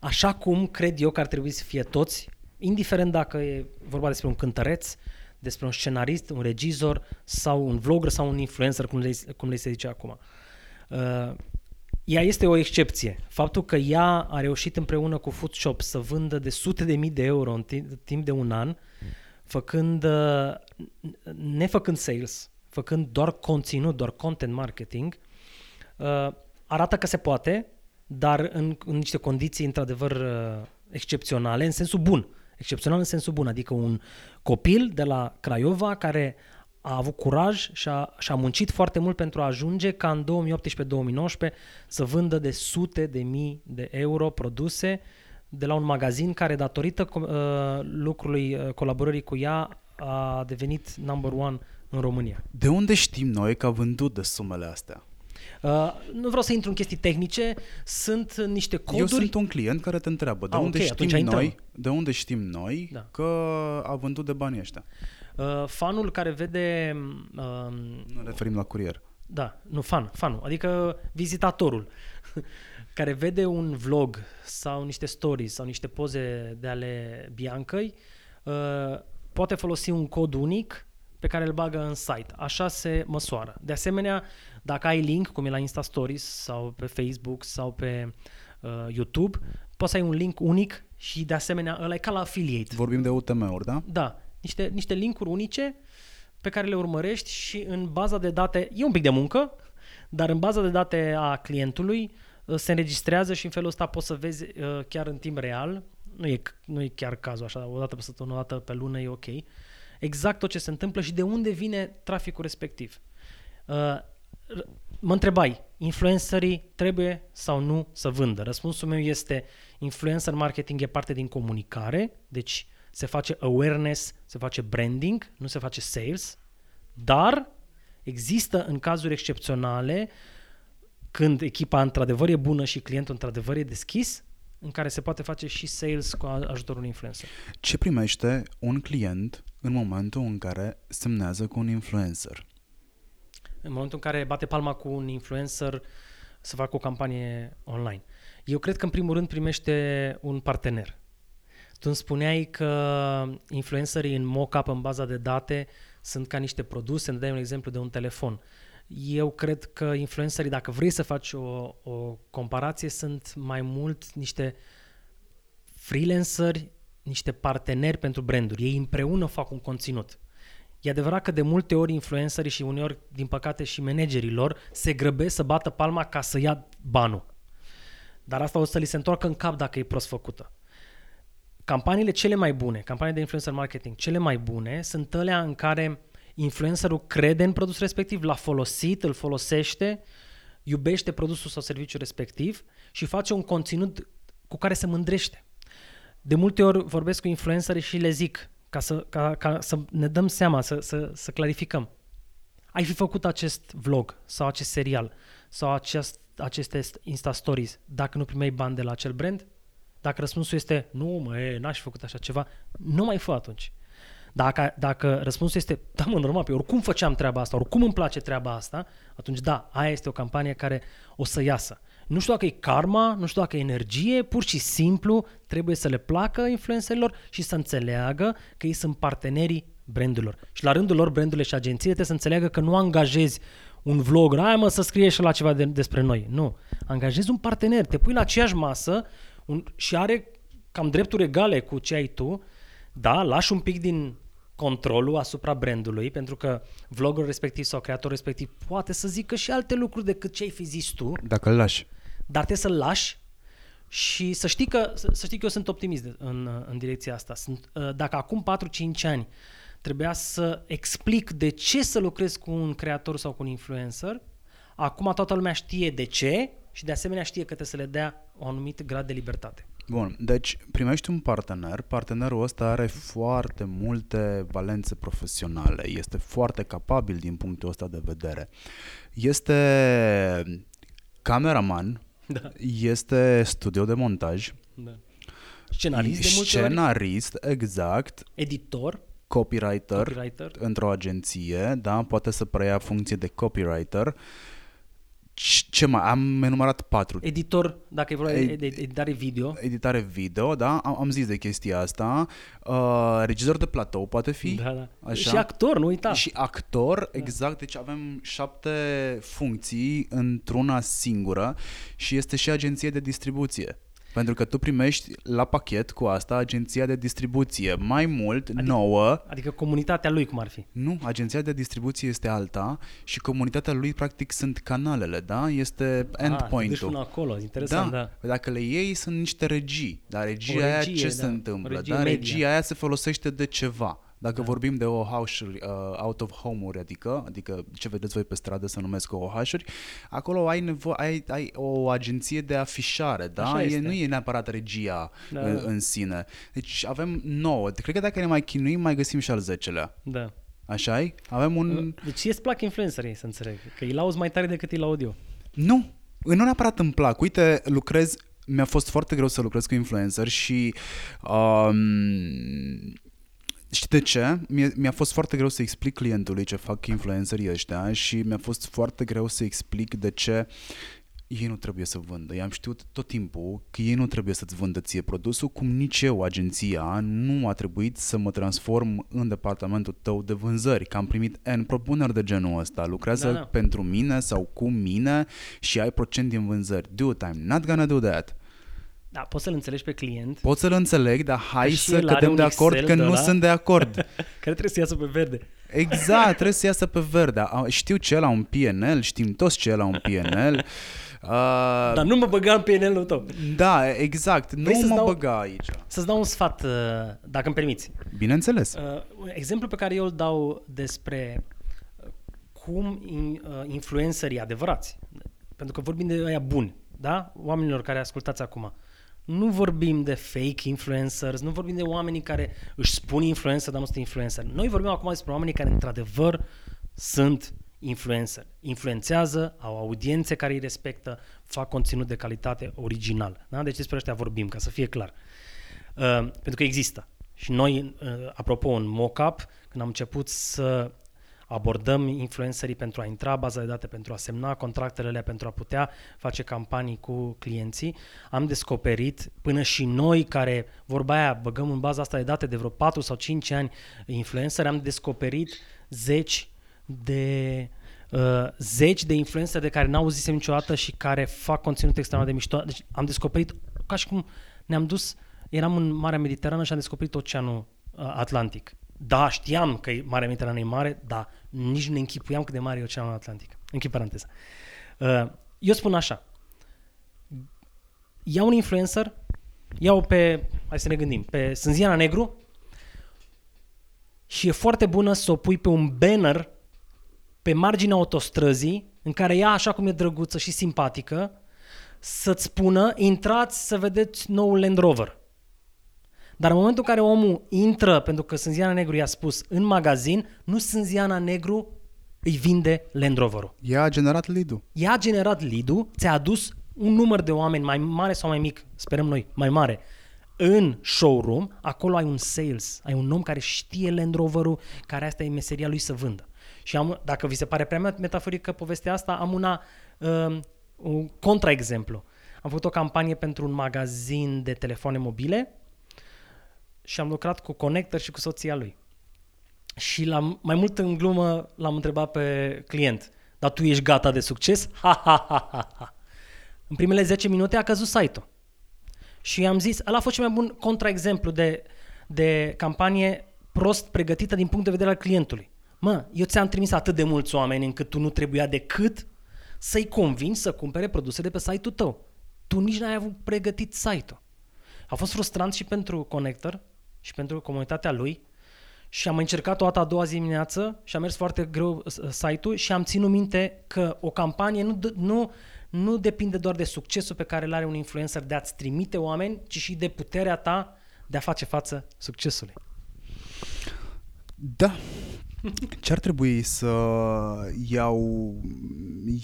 așa cum cred eu că ar trebui să fie toți, indiferent dacă e vorba despre un cântăreț, despre un scenarist, un regizor sau un vlogger sau un influencer, cum le, cum le se zice acum. Uh, ea este o excepție. Faptul că ea a reușit împreună cu Foodshop să vândă de sute de mii de euro în timp, timp de un an, făcând, uh, nefăcând sales, făcând doar conținut, doar content marketing, uh, arată că se poate, dar în, în niște condiții într-adevăr uh, excepționale, în sensul bun. Excepțional în sensul bun, adică un copil de la Craiova care a avut curaj și a, și a muncit foarte mult pentru a ajunge ca în 2018-2019 să vândă de sute de mii de euro produse de la un magazin care datorită co- uh, lucrului, uh, colaborării cu ea a devenit number one în România. De unde știm noi că a vândut de sumele astea? Uh, nu vreau să intru în chestii tehnice, sunt niște coduri. Eu sunt un client care te întreabă de Ah, unde ok, știm atunci intrăm. noi, de unde știm noi Da. că a vândut de banii ăștia. Uh, fanul care vede uh, Nu ne referim la curier. Da, nu, fan, fanul, adică vizitatorul [LAUGHS] care vede un vlog sau niște stories sau niște poze de ale Biancăi, uh, poate folosi un cod unic pe care îl bagă în site. Așa se măsoară. De asemenea, dacă ai link, cum e la Insta Stories sau pe Facebook sau pe uh, YouTube, poți să ai un link unic și de asemenea ăla e ca la affiliate. Vorbim de UTM-uri, da? Da, niște, niște linkuri unice pe care le urmărești și în baza de date, e un pic de muncă, dar în baza de date a clientului uh, se înregistrează și în felul ăsta poți să vezi uh, chiar în timp real, nu e, nu e chiar cazul așa, o dată pe săptămână, o dată pe lună e ok, exact tot ce se întâmplă și de unde vine traficul respectiv. Uh, r- Mă întrebai, influencerii trebuie sau nu să vândă? Răspunsul meu este influencer marketing e parte din comunicare, deci se face awareness, se face branding, nu se face sales, dar există în cazuri excepționale când echipa într-adevăr e bună și clientul într-adevăr e deschis, în care se poate face și sales cu ajutorul unui influencer. Ce primește un client în momentul în care semnează cu un influencer? În momentul în care bate palma cu un influencer să facă o campanie online. Eu cred că în primul rând primește un partener. Tu îmi spuneai că influencerii în mock-up în baza de date sunt ca niște produse, îmi dai un exemplu de un telefon. Eu cred că influencerii, dacă vrei să faci o, o comparație, sunt mai mult niște freelanceri, niște parteneri pentru branduri. Ei împreună fac un conținut. E adevărat că de multe ori influencerii și uneori, din păcate, și managerii lor se grăbesc să bată palma ca să ia banul. Dar asta o să li se întoarcă în cap dacă e prost făcută. Campaniile cele mai bune, campaniile de influencer marketing cele mai bune, sunt alea în care influencerul crede în produsul respectiv, l-a folosit, îl folosește, iubește produsul sau serviciul respectiv și face un conținut cu care se mândrește. De multe ori vorbesc cu influencerii și le zic, ca să, ca, ca să ne dăm seama, să, să, să clarificăm. Ai fi făcut acest vlog sau acest serial sau acest, aceste Insta Stories dacă nu primeai bani de la acel brand? Dacă răspunsul este nu, mă, e, n-aș fi făcut așa ceva, nu mai fă atunci. Dacă, dacă răspunsul este, da mă, normal, pe oricum făceam treaba asta, oricum îmi place treaba asta, atunci da, aia este o campanie care o să iasă. Nu știu dacă e karma, nu știu dacă e energie, pur și simplu trebuie să le placă influencerilor și să înțeleagă că ei sunt partenerii brandurilor. Și la rândul lor, brandurile și agențiile trebuie să înțeleagă că nu angajezi un vlog, hai mă să scrie și la ceva de, despre noi. Nu. Angajezi un partener, te pui la aceeași masă un, și are cam drepturi egale cu ce ai tu, da, lași un pic din controlul asupra brandului, pentru că vlogul respectiv sau creatorul respectiv poate să zică și alte lucruri decât ce ai fi zis tu. Dacă îl lași. Dar trebuie să-l lași și să știi că, să, să știi că eu sunt optimist în, în direcția asta. Sunt, ă, dacă acum 4-5 ani trebuia să explic de ce să lucrez cu un creator sau cu un influencer, acum toată lumea știe de ce și de asemenea știe că trebuie să le dea un anumit grad de libertate. Bun, deci primești un partener, partenerul ăsta are foarte multe valențe profesionale, este foarte capabil din punctul ăsta de vedere. Este cameraman, Da. este studio de montaj, da. Scenarist de multe scenarist, ori, exact, editor, copywriter, copywriter. într-o agenție, da, poate să preia funcție de copywriter. C- Ce mai? Am enumerat patru. Editor, dacă e vorba de Ed- de editare video, Editare video, da, am, am zis de chestia asta. Uh, regizor de platou poate fi. da, da. Așa. și actor, nu uita. Și actor, exact, deci avem șapte funcții într-una singură și este și agenție de distribuție. Pentru că tu primești la pachet cu asta agenția de distribuție. Mai mult, adică, nouă, Adică comunitatea lui cum ar fi. nu, agenția de distribuție este alta și comunitatea lui practic sunt canalele, da? Este Ah, te duci endpoint-ul. până acolo, interesant, da. Păi Dacă le iei, sunt niște regii. Dar regia O aia regie, ce da. se O întâmplă? regie Da, media. regia aia se folosește de ceva. Dacă vorbim de OH-uri, uh, out of home-uri, adică, adică ce vedeți voi pe stradă să numesc OH-uri, acolo ai, nevo- ai, ai o agenție de afișare, da? Așa E, este. nu e neapărat regia Da, în, da. în sine. Deci avem nouă. Cred că dacă ne mai chinuim, mai găsim și al zecelea. da. așa e? Avem un... Deci îți plac influencerii, să înțeleg. Că îi lauzi mai tare decât îi laud eu. Nu, nu neapărat îmi plac. Uite, lucrez, mi-a fost foarte greu să lucrez cu influencer și um, știi de ce? Mi-a, mi-a fost foarte greu să explic clientului ce fac influencerii ăștia și mi-a fost foarte greu să explic de ce ei nu trebuie să vândă. I-am știut tot timpul că ei nu trebuie să-ți vândă ție produsul, cum nici eu, agenția, nu a trebuit să mă transform în departamentul tău de vânzări, că am primit N propuneri de genul ăsta. Lucrează Da, da, da. da. pentru mine sau cu mine și ai procent din vânzări. Dude, I'm not gonna do that. Da, poți să-l înțelegi pe client, Pot să-l înțeleg, dar hai și să el are cădem un de acord Excel că de nu ăla. sunt de acord. [LAUGHS] care trebuie să iasă pe verde. Exact, trebuie să iasă pe verde. A- Știu ce e la un PNL, știm toți ce e la un PNL. Uh, [LAUGHS] Dar nu mă băga în PNL-ul tău. Da, exact. Nu să-ți mă dau- băga aici. Să-ți dau un sfat, uh, dacă îmi permiți. Bineînțeles. Uh, un exemplu pe care eu îl dau despre uh, cum in, uh, influencerii adevărați, pentru că vorbim de aia buni, da? Oamenilor care ascultați acum. Nu vorbim de fake influencers, nu vorbim de oamenii care își spun influencer, dar nu sunt influencer. Noi vorbim acum despre oamenii care într-adevăr sunt influencer. Influențează, au audiențe care îi respectă, fac conținut de calitate original. Da? Deci despre ăștia vorbim, ca să fie clar. Uh, pentru că există. Și noi, uh, apropo, în mock-up, când am început să abordăm influencerii pentru a intra în baza de date, pentru a semna contractele alea, pentru a putea face campanii cu clienții, am descoperit până și noi care, vorba aia, băgăm în baza asta de date de vreo 4 sau 5 ani influencer, am descoperit zeci de uh, zeci de influencer de care n-au auzisem niciodată și care fac conținut extraordinar de mișto. Deci am descoperit ca și cum ne-am dus, eram în Marea Mediterană și am descoperit Oceanul uh, Atlantic. Da, știam că Marea Mediterană e mare, dar nici nu ne închipuiam cât de mare e Oceanul Atlantic. Închid paranteza. Uh, eu spun așa, ia un influencer, iau pe, hai să ne gândim, pe Sânziana Negru și e foarte bună să o pui pe un banner pe marginea autostrăzii, în care ea, așa cum e drăguță și simpatică, să-ți spună, intrați să vedeți noul Land Rover. Dar în momentul în care omul intră, pentru că Sânziana Negru i-a spus, în magazin, nu Sânziana Negru îi vinde Land Rover-ul. Ea a generat lead-ul. Ea a generat lead-ul, ți-a adus un număr de oameni mai mare sau mai mic, sperăm noi, mai mare, în showroom, acolo ai un sales, ai un om care știe Land Rover-ul, care asta e meseria lui să vândă. Și am, dacă vi se pare prea metaforică povestea asta, am una, uh, un contraexemplu. Am făcut o campanie pentru un magazin de telefoane mobile și am lucrat cu Connector și cu soția lui. Și la, mai mult în glumă l-am întrebat pe client, dar tu ești gata de succes? [LAUGHS] Ha, ha, ha, ha, ha. În primele 10 minute a căzut site-ul. Și am zis, ăla a fost cel mai bun contraexemplu de, de campanie prost pregătită din punct de vedere al clientului. Mă, eu ți-am trimis atât de mulți oameni încât tu nu trebuia decât să-i convingi să cumpere produse de pe site-ul tău. Tu nici n-ai avut pregătit site-ul. A fost frustrant și pentru Connector și pentru comunitatea lui și am încercat o dată a doua zi dimineață și a mers foarte greu uh, site-ul și am ținut minte că o campanie nu, nu, nu depinde doar de succesul pe care îl are un influencer de a-ți trimite oameni, ci și de puterea ta de a face față succesului. Da. Ce ar trebui să iau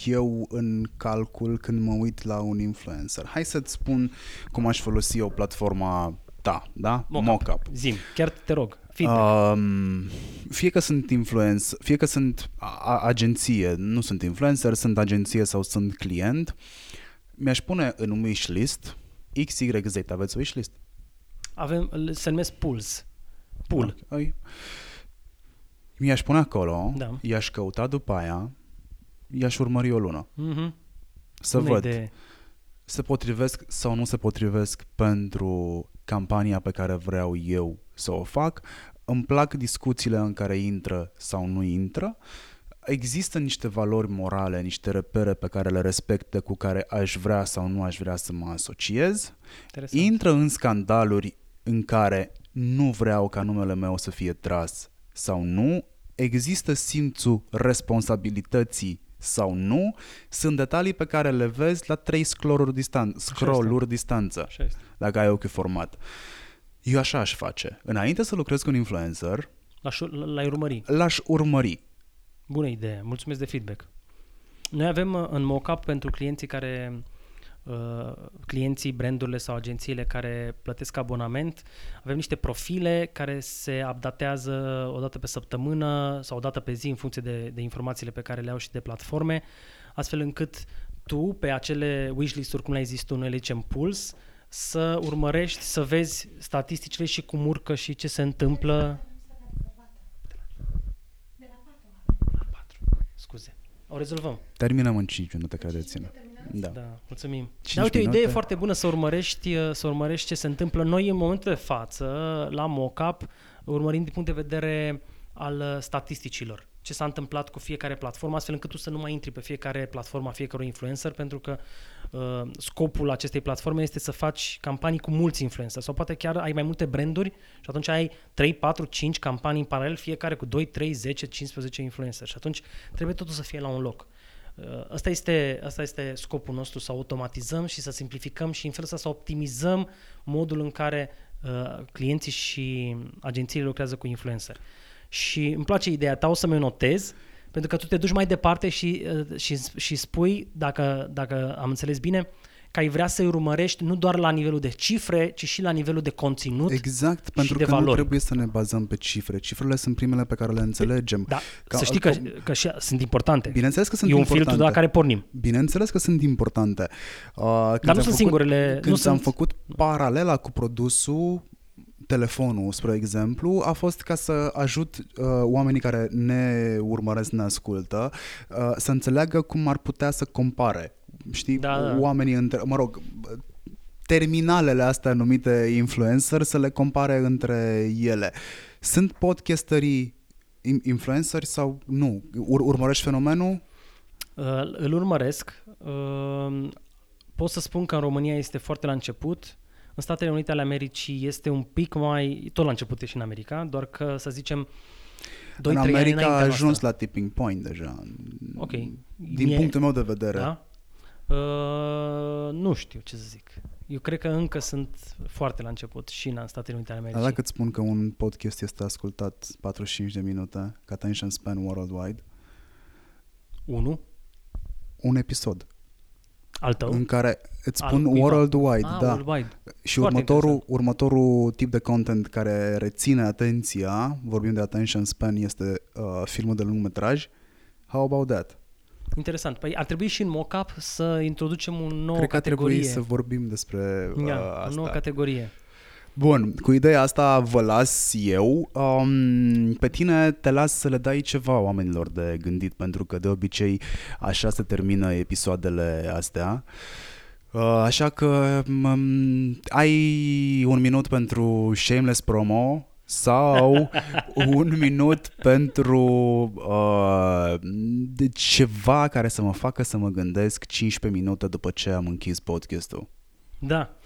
eu în calcul când mă uit la un influencer? Hai să-ți spun cum aș folosi o platforma ta, da? Mockup. Mockup. Zim, chiar te rog, feedback. Um, fie că sunt influencer, fie că sunt a- agenție, nu sunt influencer, sunt agenție sau sunt client, mi-aș pune în wishlist XYZ. Aveți wishlist? Avem, se numesc pools. Pool. Okay. Mi-aș pune acolo, Da. i-aș căuta după aia, i-aș urmări o lună. Mm-hmm. Să Bună văd idee. se potrivesc sau nu se potrivesc pentru campania pe care vreau eu să o fac. Îmi plac discuțiile în care intră sau nu intră. Există niște valori morale, niște repere pe care le respecte, cu care aș vrea sau nu aș vrea să mă asociez. Interesant. Intră în scandaluri în care nu vreau ca numele meu să fie tras sau nu. Există simțul responsabilității sau nu. Sunt detalii pe care le vezi la 3 scrolluri, distan- scrolluri distanță Așa este. dacă ai ochiul format. Eu așa aș face. Înainte să lucrez cu un influencer, L-aș, l-ai urmări. l-aș urmări. Bună idee, mulțumesc de feedback. Noi avem uh, în mockup pentru clienții care uh, clienții, brandurile sau agențiile care plătesc abonament, avem niște profile care se updatează o dată pe săptămână sau o dată pe zi în funcție de, de informațiile pe care le au și de platforme, astfel încât tu pe acele wishlist-uri, cum le-ai zis tu, noi le zicem puls, să urmărești, să vezi statisticile și cum urcă și ce se întâmplă. La patru. Scuze. O rezolvăm. Terminăm în 5 minute, credeți-mă. Da. Da, mulțumim. Cinci Da, uite, o idee minute? foarte bună să urmărești, uh, să urmărești ce se întâmplă. Noi, în momentul de față, la mockup, urmărim din punct de vedere al uh, statisticilor. Ce s-a întâmplat cu fiecare platformă, astfel încât tu să nu mai intri pe fiecare platformă a fiecărui influencer, pentru că uh, scopul acestei platforme este să faci campanii cu mulți influencer sau poate chiar ai mai multe branduri și atunci ai 3, 4, 5 campanii în paralel, fiecare cu 2, 3, 10, 15 influencer și atunci trebuie totul să fie la un loc. Uh, Asta este, asta este scopul nostru, să automatizăm și să simplificăm și în felul ăsta să optimizăm modul în care uh, clienții și agențiile lucrează cu influencer. Și îmi place ideea ta, o să mi notez, pentru că tu te duci mai departe și, uh, și, și spui, dacă, dacă am înțeles bine, că ai vrea să-i urmărești nu doar la nivelul de cifre, ci și la nivelul de conținut. Exact, pentru de că nu valori. trebuie să ne bazăm pe cifre. Cifrele sunt primele pe care le înțelegem. Da, Ca- să știi că, că și, sunt importante. Bineînțeles că sunt e un importante. filtru de la care pornim. Bineînțeles că sunt importante. Uh, când Dar nu am sunt făcut, singurele. Când nu ți-am sunt, făcut paralela cu produsul, telefonul, spre exemplu, a fost ca să ajut uh, oamenii care ne urmăresc, ne ascultă, uh, să înțeleagă cum ar putea să compare. Știi, Da, da. oamenii între, mă rog, terminalele astea numite influencer să le compare între ele. Sunt podcasterii in- influenceri sau nu? Ur- urmărești fenomenul? Uh, îl urmăresc. Uh, pot să spun că în România este foarte la început. În Statele Unite ale Americii este un pic mai... Tot la început e și în America, doar că, să zicem, 2 în ani America a înaintea ajuns noastră. la tipping point deja. Ok. Din Mie- punctul meu de vedere. Da? Uh, nu știu ce să zic. Eu cred că încă sunt foarte la început și în Statele Unite ale Dar Americii. dacă îți spun că un podcast este ascultat 45 de minute, ca attention span worldwide, Unu, un episod al tău. în care îți Al spun cuiva. worldwide, ah, da. worldwide. Și Foarte următorul, interesant. următorul tip de content care reține atenția, vorbim de attention span, este uh, filmul de lungmetraj. How about that? Interesant. Păi ar trebui și în mockup să introducem o nouă Cred că ar trebui categorie. să vorbim despre uh, Ia, asta. o nouă categorie. Bun, cu ideea asta vă las eu. Um, pe tine te las să le dai ceva oamenilor de gândit, pentru că de obicei așa se termină episoadele astea. Uh, așa că um, ai un minut pentru shameless promo sau un minut pentru uh, de ceva care să mă facă să mă gândesc 15 minute după ce am închis podcastul. Da.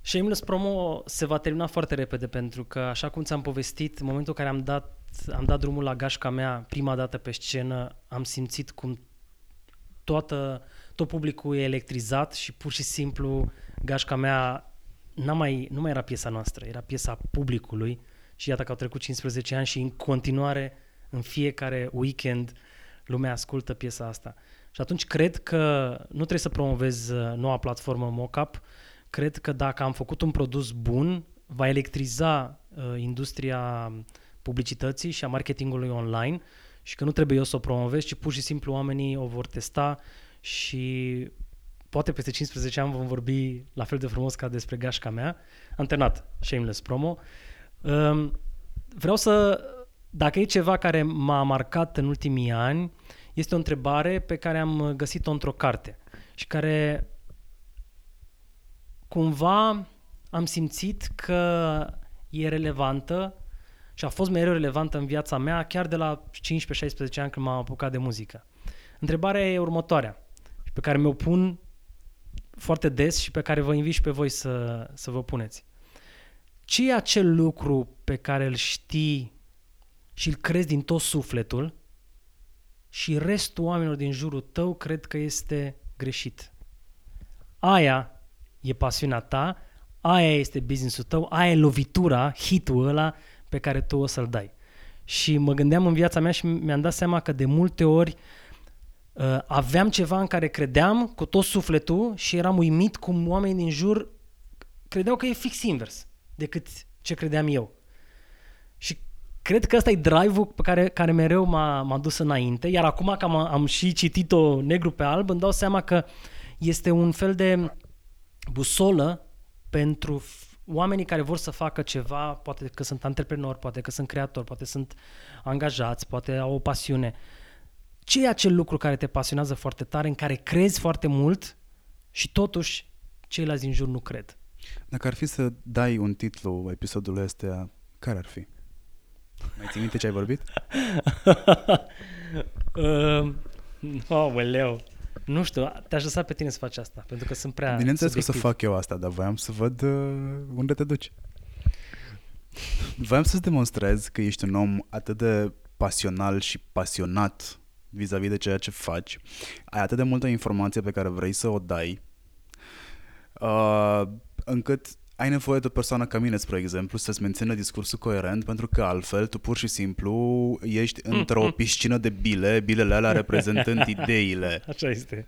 Shameless Promo se va termina foarte repede pentru că, așa cum ți-am povestit, în momentul în care am dat, am dat drumul la gașca mea prima dată pe scenă, am simțit cum toată, tot publicul e electrizat și pur și simplu gașca mea n-a mai, nu mai era piesa noastră, era piesa publicului și iată că au trecut 15 ani și în continuare în fiecare weekend lumea ascultă piesa asta. Și atunci cred că nu trebuie să promovez uh, noua platformă Mockup, cred că dacă am făcut un produs bun, va electriza uh, industria publicității și a marketingului online și că nu trebuie eu să o promovez, ci pur și simplu oamenii o vor testa și poate peste 15 ani vom vorbi la fel de frumos ca despre gașca mea. Am terminat Shameless Promo. Um, vreau să, dacă e ceva care m-a marcat în ultimii ani, este o întrebare pe care am găsit-o într-o carte și care cumva am simțit că e relevantă și a fost mereu relevantă în viața mea chiar de la 15-16 ani când m-am apucat de muzică. Întrebarea e următoarea și pe care mi-o pun foarte des și pe care vă invit și pe voi să, să vă puneți. Ce e acel lucru pe care îl știi și îl crezi din tot sufletul și restul oamenilor din jurul tău cred că este greșit? Aia e pasiunea ta, aia este businessul tău, aia e lovitura, hitul ăla pe care tu o să-l dai. Și mă gândeam în viața mea și mi-am dat seama că de multe ori uh, aveam ceva în care credeam cu tot sufletul și eram uimit cum oamenii din jur credeau că e fix invers decât ce credeam eu. Și cred că ăsta e drive-ul pe care, care mereu m-a, m-a dus înainte, iar acum că am, am și citit-o negru pe alb, îmi dau seama că este un fel de busolă pentru f- oamenii care vor să facă ceva, poate că sunt antreprenori, poate că sunt creatori, poate sunt angajați, poate au o pasiune. Ce e acel lucru care te pasionează foarte tare, în care crezi foarte mult și totuși ceilalți din jur nu cred? Dacă ar fi să dai un titlu episodului ăsta, care ar fi? Mai ții minte ce ai vorbit? [LAUGHS] uh, oh, Nu știu, te-aș lăsa pe tine să faci asta, pentru că sunt prea Bineînțeles că o să subiectiv. fac eu asta, dar voiam să văd uh, unde te duci. Voiam să-ți demonstrez că ești un om atât de pasional și pasionat vis-a-vis de ceea ce faci. Ai atât de multă informație pe care vrei să o dai, uh, încât ai nevoie de o persoană ca mine, spre exemplu, să-ți mențină discursul coerent, pentru că altfel tu pur și simplu ești într-o piscină de bile, bilele alea reprezentând [LAUGHS] ideile. Așa este.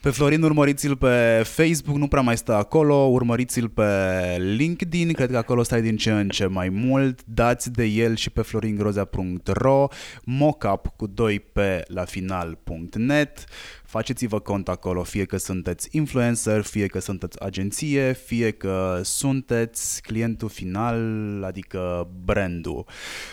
Pe Florin urmăriți-l pe Facebook, nu prea mai stă acolo, urmăriți-l pe LinkedIn, cred că acolo stai din ce în ce mai mult, dați de el și pe floringrozea.ro, mockup cu 2 p la final.net, faceți-vă cont acolo, fie că sunteți influencer, fie că sunteți agenție, fie că sunteți clientul final, adică brandul.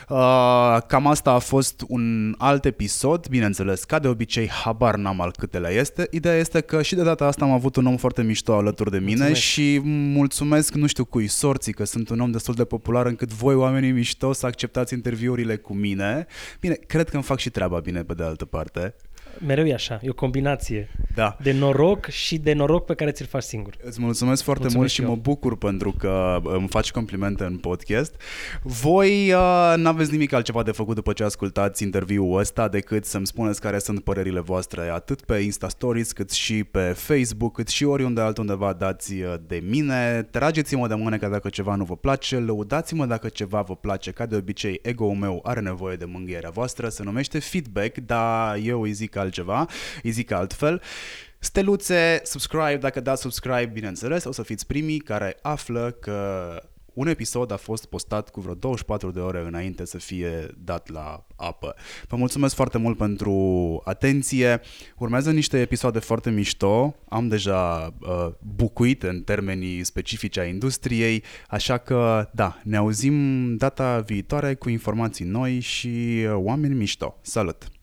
Uh, cam asta a fost un alt episod, bineînțeles, ca de obicei, habar n-am al câtelea este. Ideea este că și de data asta am avut un om foarte mișto alături de mine Mulțumesc. și mulțumesc, nu știu cui, sorții, că sunt un om destul de popular încât voi, oamenii mișto, să acceptați interviurile cu mine. Bine, cred că îmi fac și treaba bine pe de altă parte. Mereu e așa, e o combinație Da. de noroc și de noroc pe care ți-l faci singur. Îți mulțumesc foarte Mulțumesc mult și și eu. mă bucur pentru că uh, îmi faci complimente în podcast. Voi uh, n-aveți nimic altceva de făcut după ce ascultați interviul ăsta decât să-mi spuneți care sunt părerile voastre atât pe Insta Stories cât și pe Facebook cât și oriunde altundeva dați uh, de mine. Trageți-mă de mână că dacă ceva nu vă place, lăudați-mă dacă ceva vă place. Ca de obicei, ego-ul meu are nevoie de mângâierea voastră, se numește feedback, dar eu îi zic altceva, îi zic altfel. Steluțe, subscribe, dacă dați subscribe, bineînțeles, o să fiți primii care află că un episod a fost postat cu vreo 24 de ore înainte să fie dat la apă. Vă mulțumesc foarte mult pentru atenție. Urmează niște episoade foarte mișto. Am deja uh, bucuit în termenii specifici a industriei, așa că da, ne auzim data viitoare cu informații noi și uh, oameni mișto. Salut!